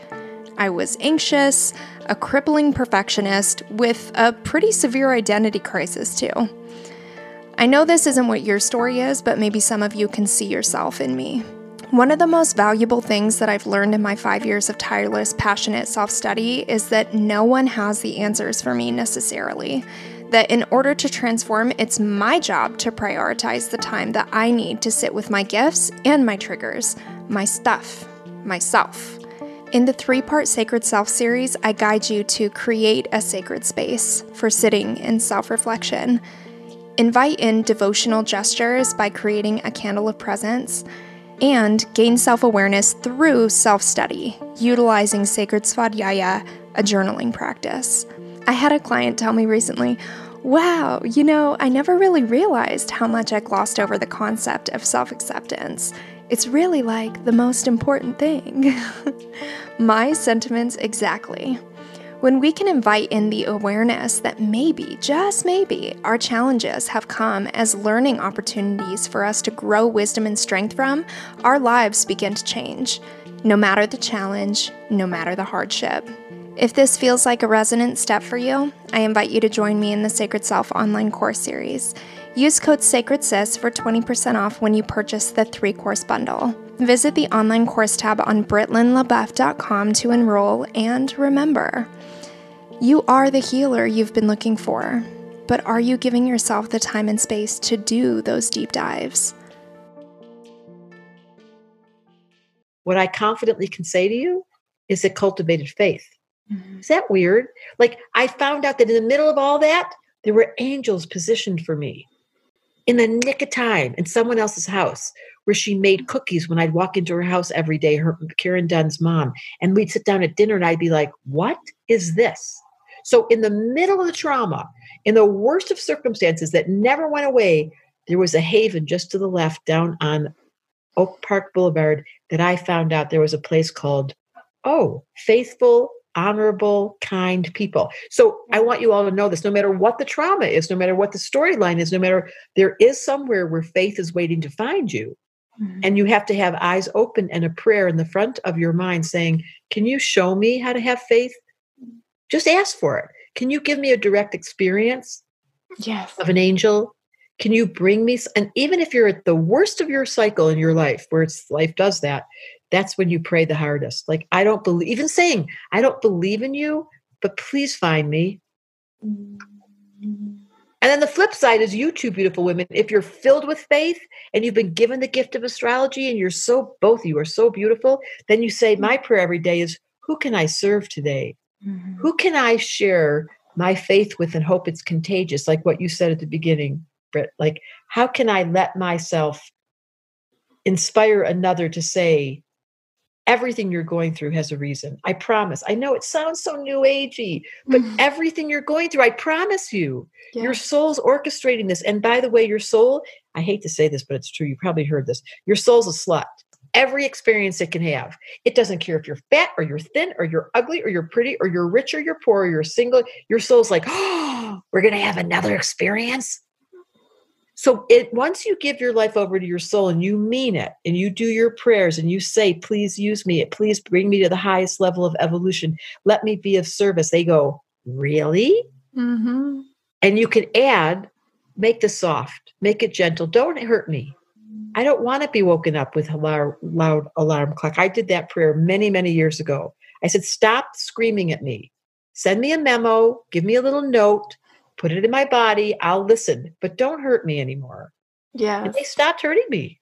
I was anxious, a crippling perfectionist with a pretty severe identity crisis, too. I know this isn't what your story is, but maybe some of you can see yourself in me. One of the most valuable things that I've learned in my five years of tireless, passionate self study is that no one has the answers for me necessarily. That in order to transform, it's my job to prioritize the time that I need to sit with my gifts and my triggers, my stuff, myself. In the three part Sacred Self series, I guide you to create a sacred space for sitting in self reflection. Invite in devotional gestures by creating a candle of presence, and gain self awareness through self study, utilizing Sacred Svadhyaya, a journaling practice. I had a client tell me recently, Wow, you know, I never really realized how much I glossed over the concept of self acceptance. It's really like the most important thing. My sentiments exactly. When we can invite in the awareness that maybe, just maybe, our challenges have come as learning opportunities for us to grow wisdom and strength from, our lives begin to change, no matter the challenge, no matter the hardship. If this feels like a resonant step for you, I invite you to join me in the Sacred Self online course series. Use code SACREDSIS for 20% off when you purchase the three course bundle. Visit the online course tab on britlinlabeouf.com to enroll and remember, you are the healer you've been looking for, but are you giving yourself the time and space to do those deep dives? What I confidently can say to you is a cultivated faith. Mm-hmm. Is that weird? Like, I found out that in the middle of all that, there were angels positioned for me in the nick of time in someone else's house where she made cookies when I'd walk into her house every day, her Karen Dunn's mom, and we'd sit down at dinner and I'd be like, "What is this?" So in the middle of the trauma, in the worst of circumstances that never went away, there was a haven just to the left down on Oak Park Boulevard that I found out there was a place called Oh, Faithful honorable, kind people. So I want you all to know this no matter what the trauma is, no matter what the storyline is, no matter there is somewhere where faith is waiting to find you. Mm-hmm. And you have to have eyes open and a prayer in the front of your mind saying, Can you show me how to have faith? Just ask for it. Can you give me a direct experience yes. of an angel? Can you bring me, and even if you're at the worst of your cycle in your life, where it's life does that, that's when you pray the hardest. Like, I don't believe, even saying, I don't believe in you, but please find me. And then the flip side is you two beautiful women. If you're filled with faith and you've been given the gift of astrology and you're so, both of you are so beautiful, then you say, mm-hmm. My prayer every day is, Who can I serve today? Mm-hmm. Who can I share my faith with and hope it's contagious? Like what you said at the beginning, Britt. Like, how can I let myself inspire another to say, everything you're going through has a reason. I promise. I know it sounds so new agey, but mm. everything you're going through, I promise you, your soul's orchestrating this. And by the way, your soul, I hate to say this, but it's true. You probably heard this. Your soul's a slut. Every experience it can have. It doesn't care if you're fat or you're thin or you're ugly or you're pretty or you're rich or you're poor or you're single. Your soul's like, oh, we're going to have another experience. So it once you give your life over to your soul and you mean it and you do your prayers and you say, please use me, please bring me to the highest level of evolution. Let me be of service. They go, really? Mm-hmm. And you can add, make this soft, make it gentle. Don't hurt me. I don't want to be woken up with a loud, loud alarm clock. I did that prayer many, many years ago. I said, stop screaming at me. Send me a memo, give me a little note, put it in my body. I'll listen, but don't hurt me anymore. Yeah. And they stopped hurting me.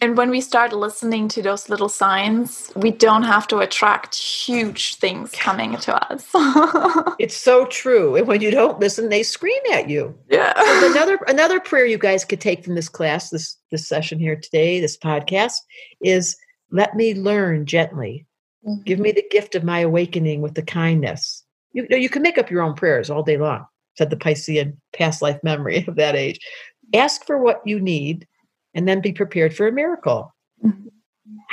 And when we start listening to those little signs, we don't have to attract huge things coming to us. it's so true. And when you don't listen, they scream at you. Yeah. Another another prayer you guys could take from this class, this this session here today, this podcast, is let me learn gently. Mm-hmm. Give me the gift of my awakening with the kindness. You know, you can make up your own prayers all day long said the Piscean past life memory of that age. Ask for what you need and then be prepared for a miracle. Mm-hmm.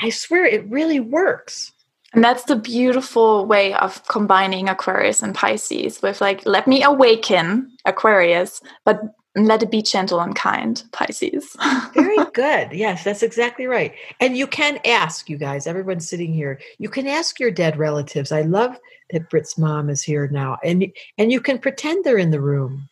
I swear it really works. And that's the beautiful way of combining Aquarius and Pisces with like, let me awaken Aquarius, but let it be gentle and kind, Pisces. Very good. Yes, that's exactly right. And you can ask, you guys, everyone sitting here, you can ask your dead relatives. I love that Brit's mom is here now. And and you can pretend they're in the room.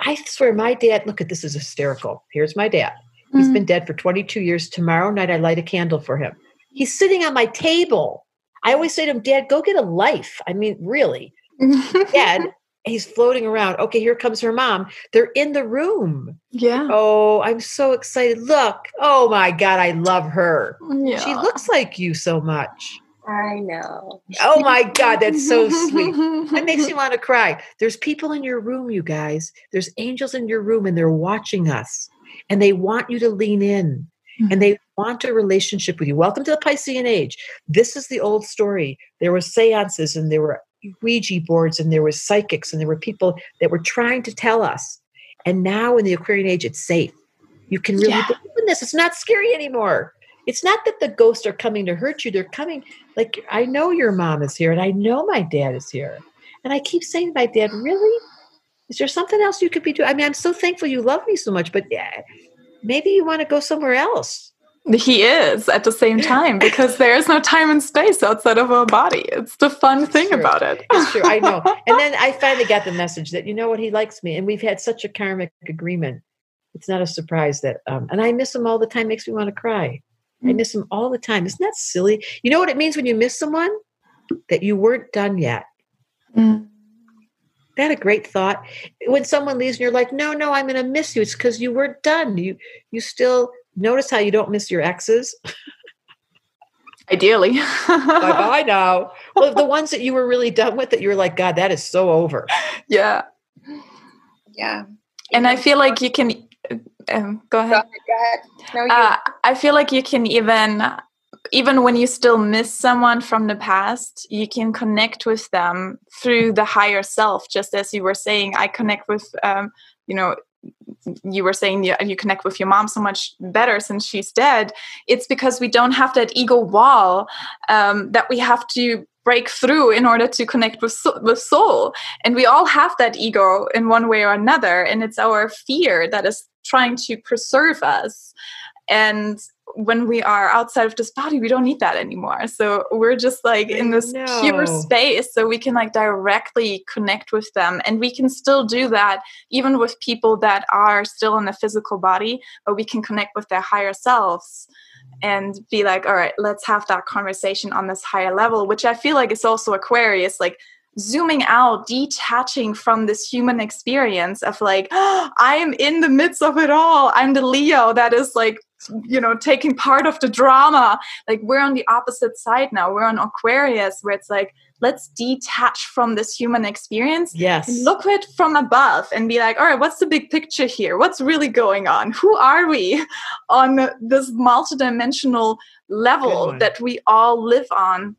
I swear my dad, look at this is hysterical. Here's my dad. He's mm-hmm. been dead for 22 years. Tomorrow night I light a candle for him. He's sitting on my table. I always say to him, Dad, go get a life. I mean, really. Dad, he's floating around. Okay, here comes her mom. They're in the room. Yeah. Oh, I'm so excited. Look. Oh my God, I love her. Yeah. She looks like you so much. I know. Oh my God, that's so sweet. That makes me want to cry. There's people in your room, you guys. There's angels in your room, and they're watching us, and they want you to lean in, mm-hmm. and they want a relationship with you. Welcome to the Piscean age. This is the old story. There were seances, and there were Ouija boards and there was psychics and there were people that were trying to tell us. And now in the Aquarian age, it's safe. You can really yeah. believe in this. It's not scary anymore. It's not that the ghosts are coming to hurt you. They're coming like I know your mom is here and I know my dad is here. And I keep saying to my dad, really? Is there something else you could be doing? I mean, I'm so thankful you love me so much, but yeah, maybe you want to go somewhere else. He is at the same time because there is no time and space outside of our body. It's the fun thing true. about it. It's true. I know. And then I finally got the message that, you know what, he likes me. And we've had such a karmic agreement. It's not a surprise that, um, and I miss him all the time, makes me want to cry. I mm. miss him all the time. Isn't that silly? You know what it means when you miss someone? That you weren't done yet. Mm. That a great thought. When someone leaves and you're like, no, no, I'm going to miss you. It's because you weren't done. You, you still Notice how you don't miss your exes. Ideally. bye bye now. Well, the ones that you were really done with that you were like, God, that is so over. Yeah. Yeah. And I feel like you can um, go ahead. Go ahead. No, you. Uh, I feel like you can even even when you still miss someone from the past, you can connect with them through the higher self. Just as you were saying, I connect with, um, you know, you were saying you, you connect with your mom so much better since she's dead. It's because we don't have that ego wall um, that we have to break through in order to connect with with soul. And we all have that ego in one way or another and it's our fear that is trying to preserve us. And when we are outside of this body we don't need that anymore. So we're just like in this pure space so we can like directly connect with them. And we can still do that even with people that are still in the physical body but we can connect with their higher selves and be like all right let's have that conversation on this higher level which i feel like is also aquarius like zooming out, detaching from this human experience of like, oh, I am in the midst of it all. I'm the Leo that is like you know taking part of the drama. Like we're on the opposite side now. We're on aquarius where it's like let's detach from this human experience yes. and look at it from above and be like all right what's the big picture here? What's really going on? Who are we on this multidimensional level that we all live on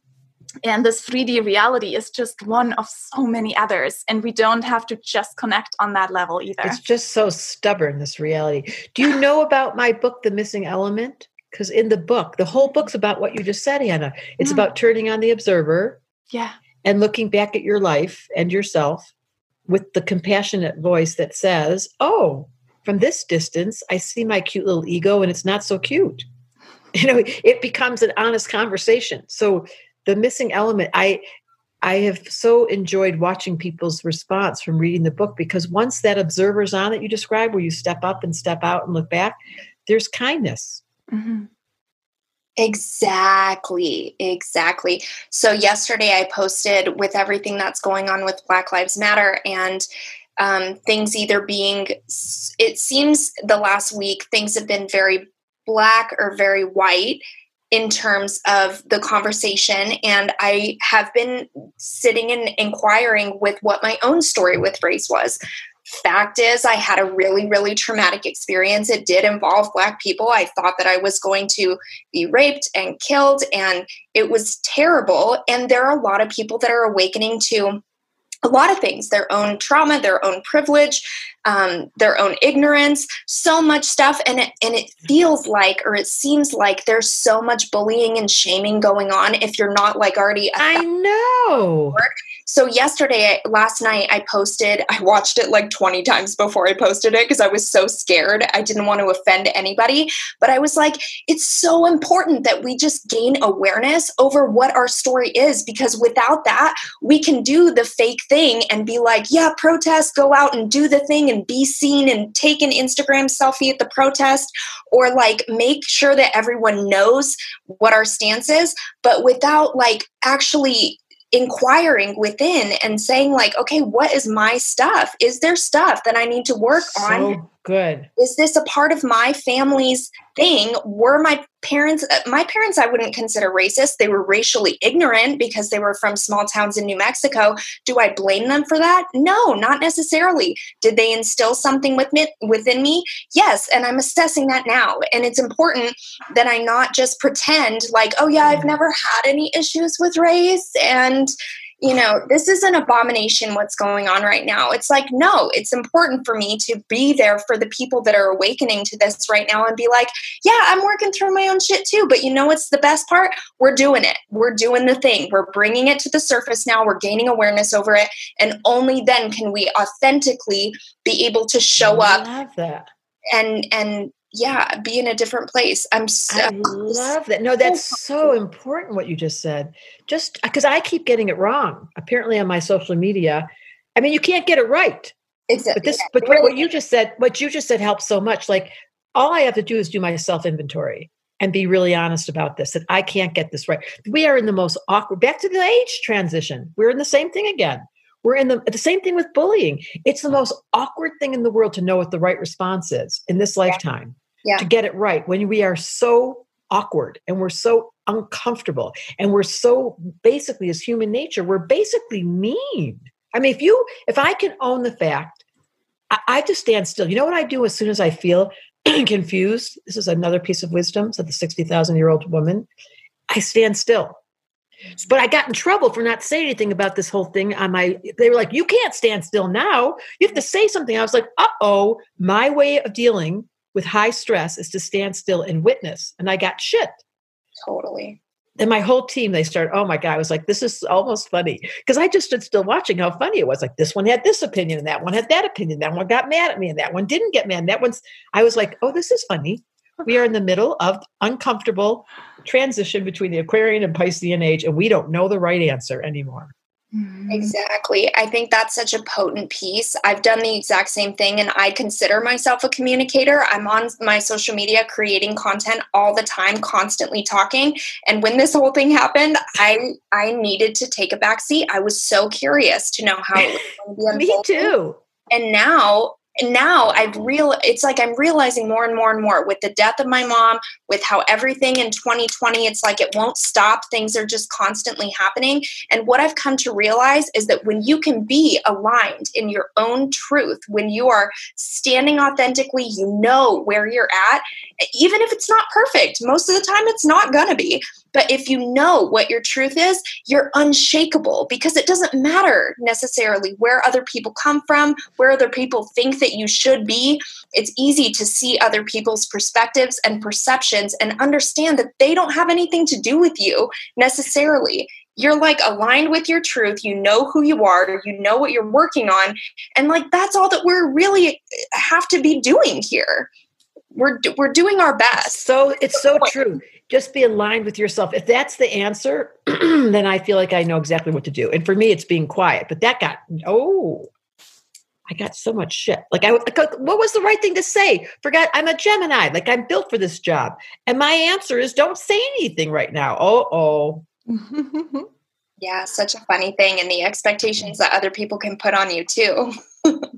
and this 3D reality is just one of so many others. And we don't have to just connect on that level either. It's just so stubborn, this reality. Do you know about my book, The Missing Element? Because in the book, the whole book's about what you just said, Hannah. It's mm. about turning on the observer. Yeah. And looking back at your life and yourself with the compassionate voice that says, Oh, from this distance, I see my cute little ego and it's not so cute. You know, it becomes an honest conversation. So the missing element i i have so enjoyed watching people's response from reading the book because once that observer's on that you describe where you step up and step out and look back there's kindness mm-hmm. Exactly, exactly. So, yesterday I posted with everything that's going on with Black Lives Matter and um, things either being, it seems the last week things have been very black or very white in terms of the conversation. And I have been sitting and inquiring with what my own story with race was. Fact is, I had a really, really traumatic experience. It did involve Black people. I thought that I was going to be raped and killed, and it was terrible. And there are a lot of people that are awakening to a lot of things their own trauma their own privilege um, their own ignorance so much stuff and it, and it feels like or it seems like there's so much bullying and shaming going on if you're not like already i know so yesterday, last night, I posted, I watched it like 20 times before I posted it because I was so scared. I didn't want to offend anybody. But I was like, it's so important that we just gain awareness over what our story is because without that, we can do the fake thing and be like, yeah, protest, go out and do the thing and be seen and take an Instagram selfie at the protest or like make sure that everyone knows what our stance is. But without like actually inquiring within and saying like okay what is my stuff is there stuff that i need to work so on good. Is this a part of my family's thing? Were my parents uh, my parents i wouldn't consider racist. They were racially ignorant because they were from small towns in new mexico. Do i blame them for that? No not necessarily. Did they instill something with me, within me? Yes and i'm assessing that now. And it's important that i not just pretend like oh yeah i've never had any issues with race and you know, this is an abomination what's going on right now. It's like, no, it's important for me to be there for the people that are awakening to this right now and be like, yeah, I'm working through my own shit too. But you know what's the best part? We're doing it. We're doing the thing. We're bringing it to the surface now. We're gaining awareness over it. And only then can we authentically be able to show up. I love that. And, and, yeah, be in a different place. I'm so, I love that. No, that's so important what you just said. Just uh, because I keep getting it wrong, apparently on my social media. I mean, you can't get it right. Exactly. But this, but what you just said, what you just said helps so much. Like all I have to do is do my self inventory and be really honest about this. That I can't get this right. We are in the most awkward. Back to the age transition. We're in the same thing again. We're in the the same thing with bullying. It's the most awkward thing in the world to know what the right response is in this lifetime yeah. to get it right when we are so awkward and we're so uncomfortable and we're so basically as human nature we're basically mean i mean if you if i can own the fact I, I just stand still you know what i do as soon as i feel confused this is another piece of wisdom said the 60000 year old woman i stand still but I got in trouble for not saying anything about this whole thing on my they were like, you can't stand still now. You have to say something. I was like, uh-oh, my way of dealing with high stress is to stand still and witness. And I got shit. Totally. And my whole team, they started, oh my God, I was like, this is almost funny. Because I just stood still watching how funny it was. Like this one had this opinion and that one had that opinion. That one got mad at me and that one didn't get mad. And that one's, I was like, oh, this is funny. We are in the middle of uncomfortable transition between the Aquarian and Piscean age, and we don't know the right answer anymore. Mm-hmm. Exactly. I think that's such a potent piece. I've done the exact same thing and I consider myself a communicator. I'm on my social media creating content all the time, constantly talking. And when this whole thing happened, I I needed to take a back seat. I was so curious to know how it was going to be Me too. And now and now I've real it's like I'm realizing more and more and more with the death of my mom, with how everything in 2020, it's like it won't stop. Things are just constantly happening. And what I've come to realize is that when you can be aligned in your own truth, when you are standing authentically, you know where you're at, even if it's not perfect. Most of the time it's not gonna be. But if you know what your truth is, you're unshakable because it doesn't matter necessarily where other people come from, where other people think that you should be. It's easy to see other people's perspectives and perceptions and understand that they don't have anything to do with you necessarily. You're like aligned with your truth. You know who you are. You know what you're working on. And like that's all that we're really have to be doing here. We're we're doing our best. So it's so true just be aligned with yourself. If that's the answer, then I feel like I know exactly what to do. And for me, it's being quiet. But that got oh, I got so much shit. Like I, like, what was the right thing to say? Forgot I'm a Gemini. Like I'm built for this job. And my answer is don't say anything right now. Oh oh. yeah, such a funny thing, and the expectations that other people can put on you too.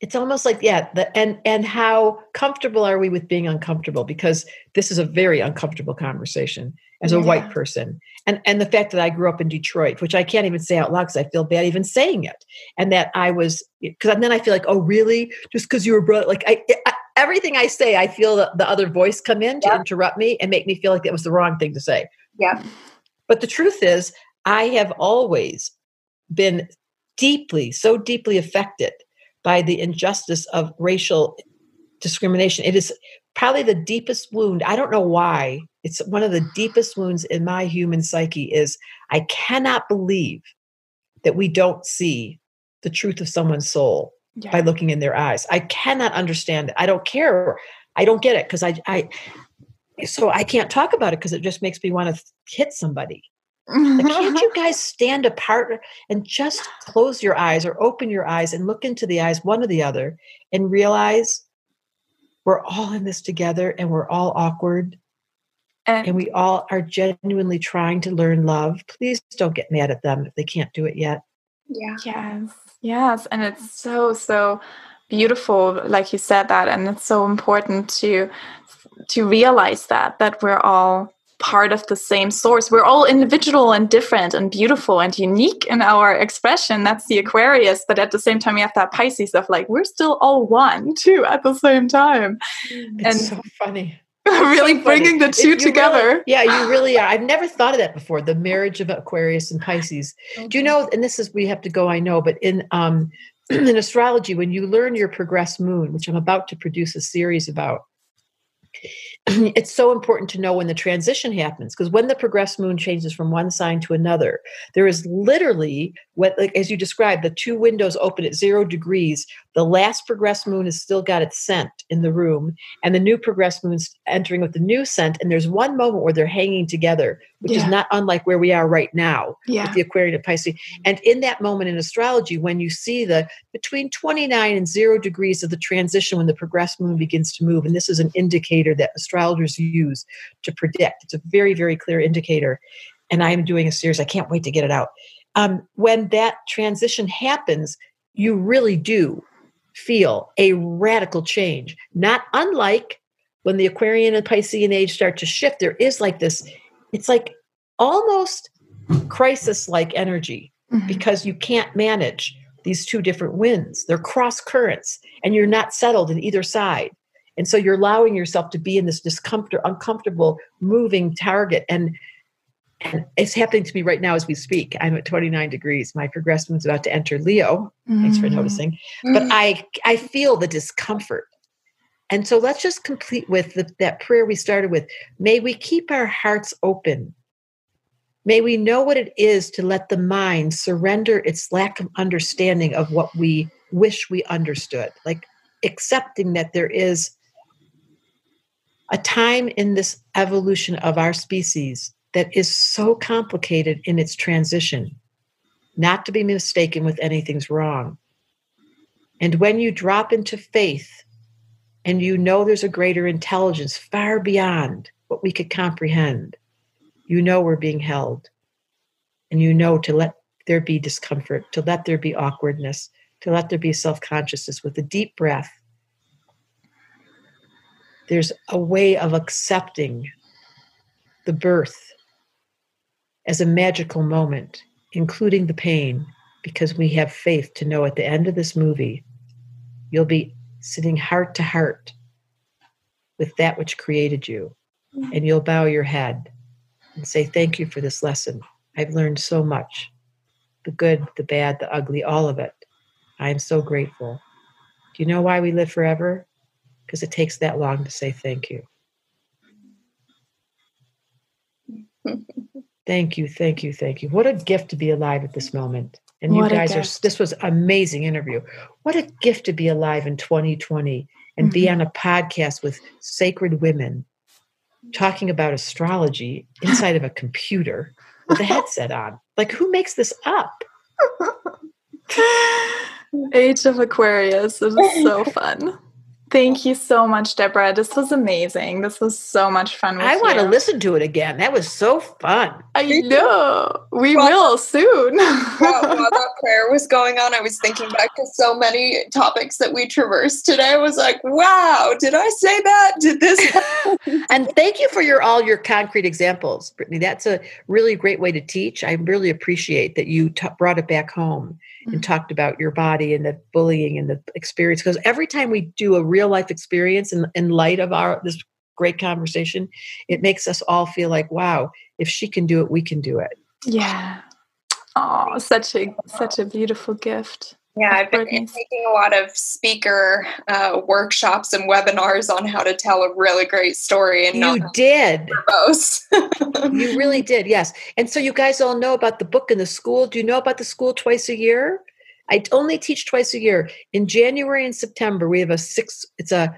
it's almost like yeah the, and and how comfortable are we with being uncomfortable? Because this is a very uncomfortable conversation as a yeah. white person. And and the fact that i grew up in detroit which i can't even say out loud because i feel bad even saying it. And that i was because then i feel like oh really? Just because you were brought like I, I, everything i say i feel the, the other voice come in to yeah. interrupt me and make me feel like that was the wrong thing to say. Yeah. But the truth is i have always been deeply, so deeply affected by the injustice of racial discrimination. It is probably the deepest wound. I don't know why. It's one of the deepest wounds in my human psyche is I cannot believe that we don't see the truth of someone's soul yeah. by looking in their eyes. I cannot understand it. I don't care. I don't get it because I, I, so I can't talk about it because it just makes me want to hit somebody. Like, can't you guys stand apart and just close your eyes or open your eyes and look into the eyes one of the other and realize we're all in this together and we're all awkward and, and we all are genuinely trying to learn love. Please don't get mad at them if they can't do it yet. Yeah. Yes. Yes. And it's so, so beautiful, like you said that. And it's so important to to realize that that we're all part of the same source. We're all individual and different and beautiful and unique in our expression. That's the Aquarius. But at the same time, we have that Pisces of like, we're still all one too at the same time. It's and so funny. really so bringing the two together. Really, yeah, you really are. I've never thought of that before. The marriage of Aquarius and Pisces. Okay. Do you know? And this is we have to go. I know, but in um in astrology, when you learn your progressed moon, which I'm about to produce a series about, it's so important to know when the transition happens because when the progressed moon changes from one sign to another there is literally what like as you described the two windows open at zero degrees the last progressed moon has still got its scent in the room and the new progressed moon's entering with the new scent and there's one moment where they're hanging together which yeah. is not unlike where we are right now yeah. with the aquarian and pisces and in that moment in astrology when you see the between 29 and zero degrees of the transition when the progressed moon begins to move and this is an indicator that astrologers use to predict it's a very very clear indicator and i'm doing a series i can't wait to get it out um, when that transition happens you really do feel a radical change, not unlike when the Aquarian and Piscean age start to shift. There is like this, it's like almost crisis like energy mm-hmm. because you can't manage these two different winds. They're cross currents and you're not settled in either side. And so you're allowing yourself to be in this discomfort, uncomfortable, moving target. And and it's happening to me right now as we speak. I'm at 29 degrees. My progressed moon's about to enter Leo. Mm. Thanks for mm-hmm. noticing. Mm. But I I feel the discomfort. And so let's just complete with the, that prayer we started with. May we keep our hearts open. May we know what it is to let the mind surrender its lack of understanding of what we wish we understood. Like accepting that there is a time in this evolution of our species that is so complicated in its transition, not to be mistaken with anything's wrong. And when you drop into faith and you know there's a greater intelligence far beyond what we could comprehend, you know we're being held. And you know to let there be discomfort, to let there be awkwardness, to let there be self consciousness with a deep breath. There's a way of accepting the birth as a magical moment, including the pain, because we have faith to know at the end of this movie, you'll be sitting heart to heart with that which created you. And you'll bow your head and say, Thank you for this lesson. I've learned so much the good, the bad, the ugly, all of it. I am so grateful. Do you know why we live forever? Because it takes that long to say thank you. Thank you, thank you, thank you. What a gift to be alive at this moment. And what you guys are this was amazing interview. What a gift to be alive in 2020 and mm-hmm. be on a podcast with sacred women talking about astrology inside of a computer with a headset on. Like who makes this up? Age of Aquarius. It was so fun. Thank you so much, Debra. This was amazing. This was so much fun. I want to listen to it again. That was so fun. I know. We well, will soon. while, while that prayer was going on, I was thinking back to so many topics that we traversed today. I was like, wow, did I say that? Did this And thank you for your all your concrete examples, Brittany. That's a really great way to teach. I really appreciate that you t- brought it back home and mm-hmm. talked about your body and the bullying and the experience. Because every time we do a real life experience in, in light of our this great conversation, it makes us all feel like, wow, if she can do it, we can do it. Yeah. Oh, such a such a beautiful gift. Yeah, I've been taking a lot of speaker uh, workshops and webinars on how to tell a really great story. And you did, you really did, yes. And so you guys all know about the book in the school. Do you know about the school twice a year? I only teach twice a year. In January and September, we have a six. It's a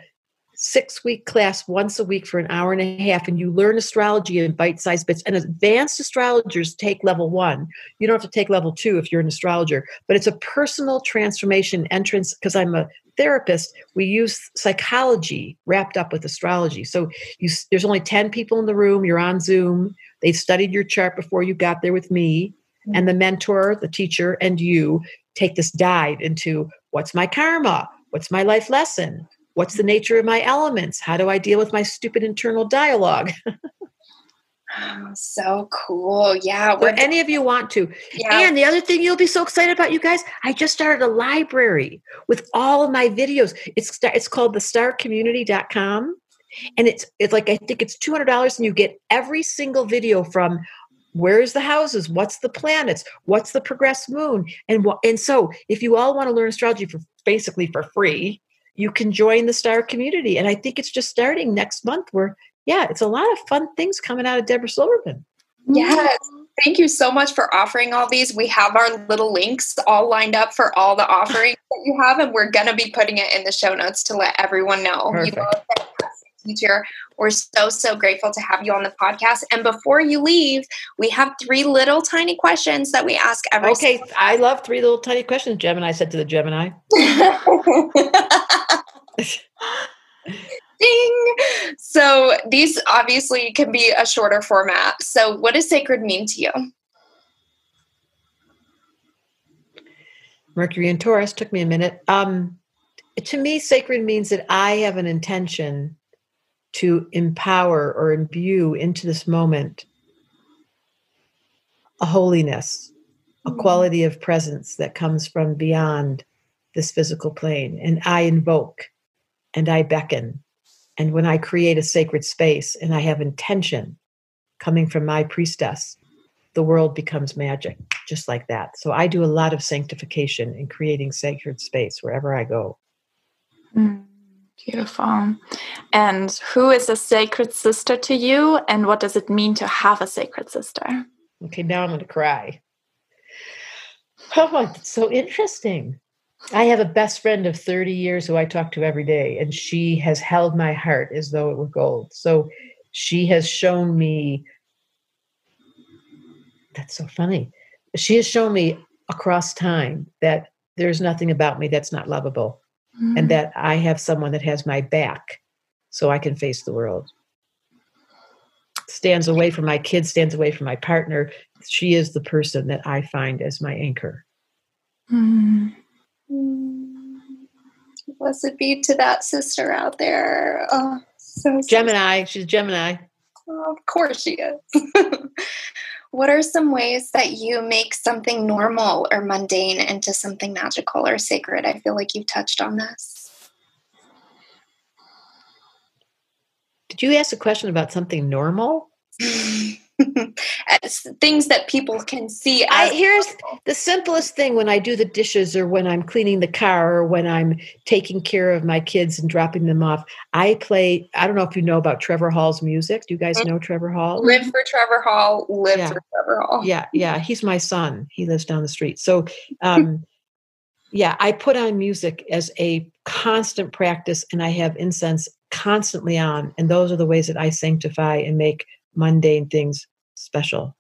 six week class once a week for an hour and a half, and you learn astrology in bite sized bits. And advanced astrologers take level one. You don't have to take level two if you're an astrologer, but it's a personal transformation entrance because I'm a therapist. We use psychology wrapped up with astrology. So you, there's only 10 people in the room, you're on Zoom, they've studied your chart before you got there with me. Mm-hmm. And the mentor, the teacher, and you take this dive into what's my karma? What's my life lesson? What's the nature of my elements? How do I deal with my stupid internal dialogue? oh, so cool. Yeah. Or any of you want to. Yeah. And the other thing you'll be so excited about, you guys, I just started a library with all of my videos. It's it's called the starcommunity.com. And it's it's like I think it's $200 and you get every single video from where's the houses what's the planets what's the progressed moon and what and so if you all want to learn astrology for basically for free you can join the star community. And I think it's just starting next month where, yeah, it's a lot of fun things coming out of Debra Silverman. Yes. Thank you so much for offering all these. We have our little links all lined up for all the offerings that you have, and we're going to be putting it in the show notes to let everyone know. Perfect. You know, teacher. We're so, so grateful to have you on the podcast. And before you leave, we have three little tiny questions that we ask every Okay, I love three little tiny questions, Gemini said to the Gemini. Ding! So these obviously can be a shorter format. So, what does sacred mean to you? Mercury and Taurus took me a minute. Um, to me, sacred means that I have an intention to empower or imbue into this moment a holiness, a mm-hmm. quality of presence that comes from beyond this physical plane. And I invoke and I beckon. And when I create a sacred space and I have intention coming from my priestess, the world becomes magic, just like that. So I do a lot of sanctification in creating sacred space wherever I go. Mm. Beautiful. And who is a sacred sister to you? And what does it mean to have a sacred sister? Okay, now I'm going to cry. Oh, it's so interesting. I have a best friend of 30 years who I talk to every day, and she has held my heart as though it were gold. So she has shown me that's so funny. She has shown me across time that there's nothing about me that's not lovable mm-hmm. and that I have someone that has my back so I can face the world. Stands away from my kids, stands away from my partner. She is the person that I find as my anchor. Mm-hmm. Blessed be to that sister out there. Oh, so Gemini. She's Gemini. Oh, of course she is. what are some ways that you make something normal or mundane into something magical or sacred? I feel like you've touched on this. Did you ask a question about something normal? as things that people can see. I, here's the simplest thing when I do the dishes or when I'm cleaning the car or when I'm taking care of my kids and dropping them off. I play, I don't know if you know about Trevor Hall's music. Do you guys mm-hmm. know Trevor Hall? Live for Trevor Hall, live yeah. for Trevor Hall. Yeah, yeah. He's my son. He lives down the street. So, um, yeah, I put on music as a constant practice and I have incense constantly on. And those are the ways that I sanctify and make mundane things special.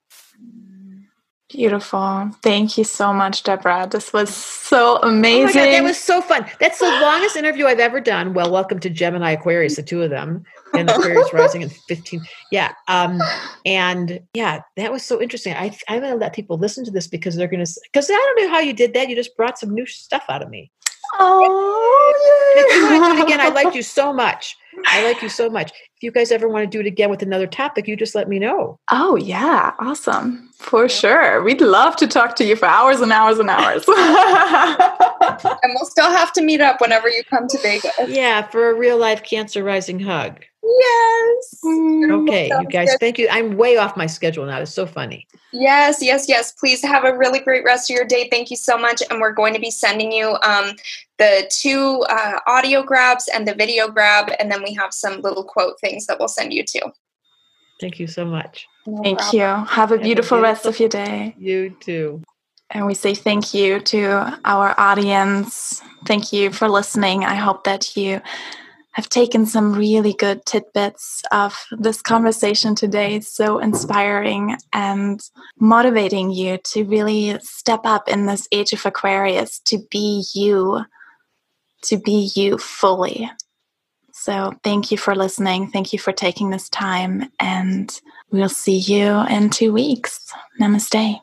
Beautiful. Thank you so much, Debra. This was so amazing. Oh God, that was so fun. That's the longest interview I've ever done. Well, welcome to Gemini Aquarius, the two of them, and Aquarius Rising in 15. Yeah. Um, and yeah, that was so interesting. I, I'm going to let people listen to this because they're going to, because I don't know how you did that. You just brought some new stuff out of me. Oh, if you want to do it again, I oh, like you so much. I like you so much. If you guys ever want to do it again with another topic, you just let me know. Oh, yeah. Awesome. For sure. We'd love to talk to you for hours and hours and hours. and we'll still have to meet up whenever you come to Vegas. Yeah, for a real life Cancer Rising hug. Yes. Okay, you guys, thank you. I'm way off my schedule now. It's so funny. Yes, yes, yes. Please have a really great rest of your day. Thank you so much. And we're going to be sending you um, the two uh, audio grabs and the video grab. And then we have some little quote things that we'll send you too. Thank you so much. No thank problem. you. Have a beautiful, beautiful rest of your day. You too. And we say thank you to our audience. Thank you for listening. I hope that you have taken some really good tidbits of this conversation today. So inspiring and motivating you to really step up in this age of Aquarius to be you, to be you fully. So, thank you for listening. Thank you for taking this time. And we'll see you in two weeks. Namaste.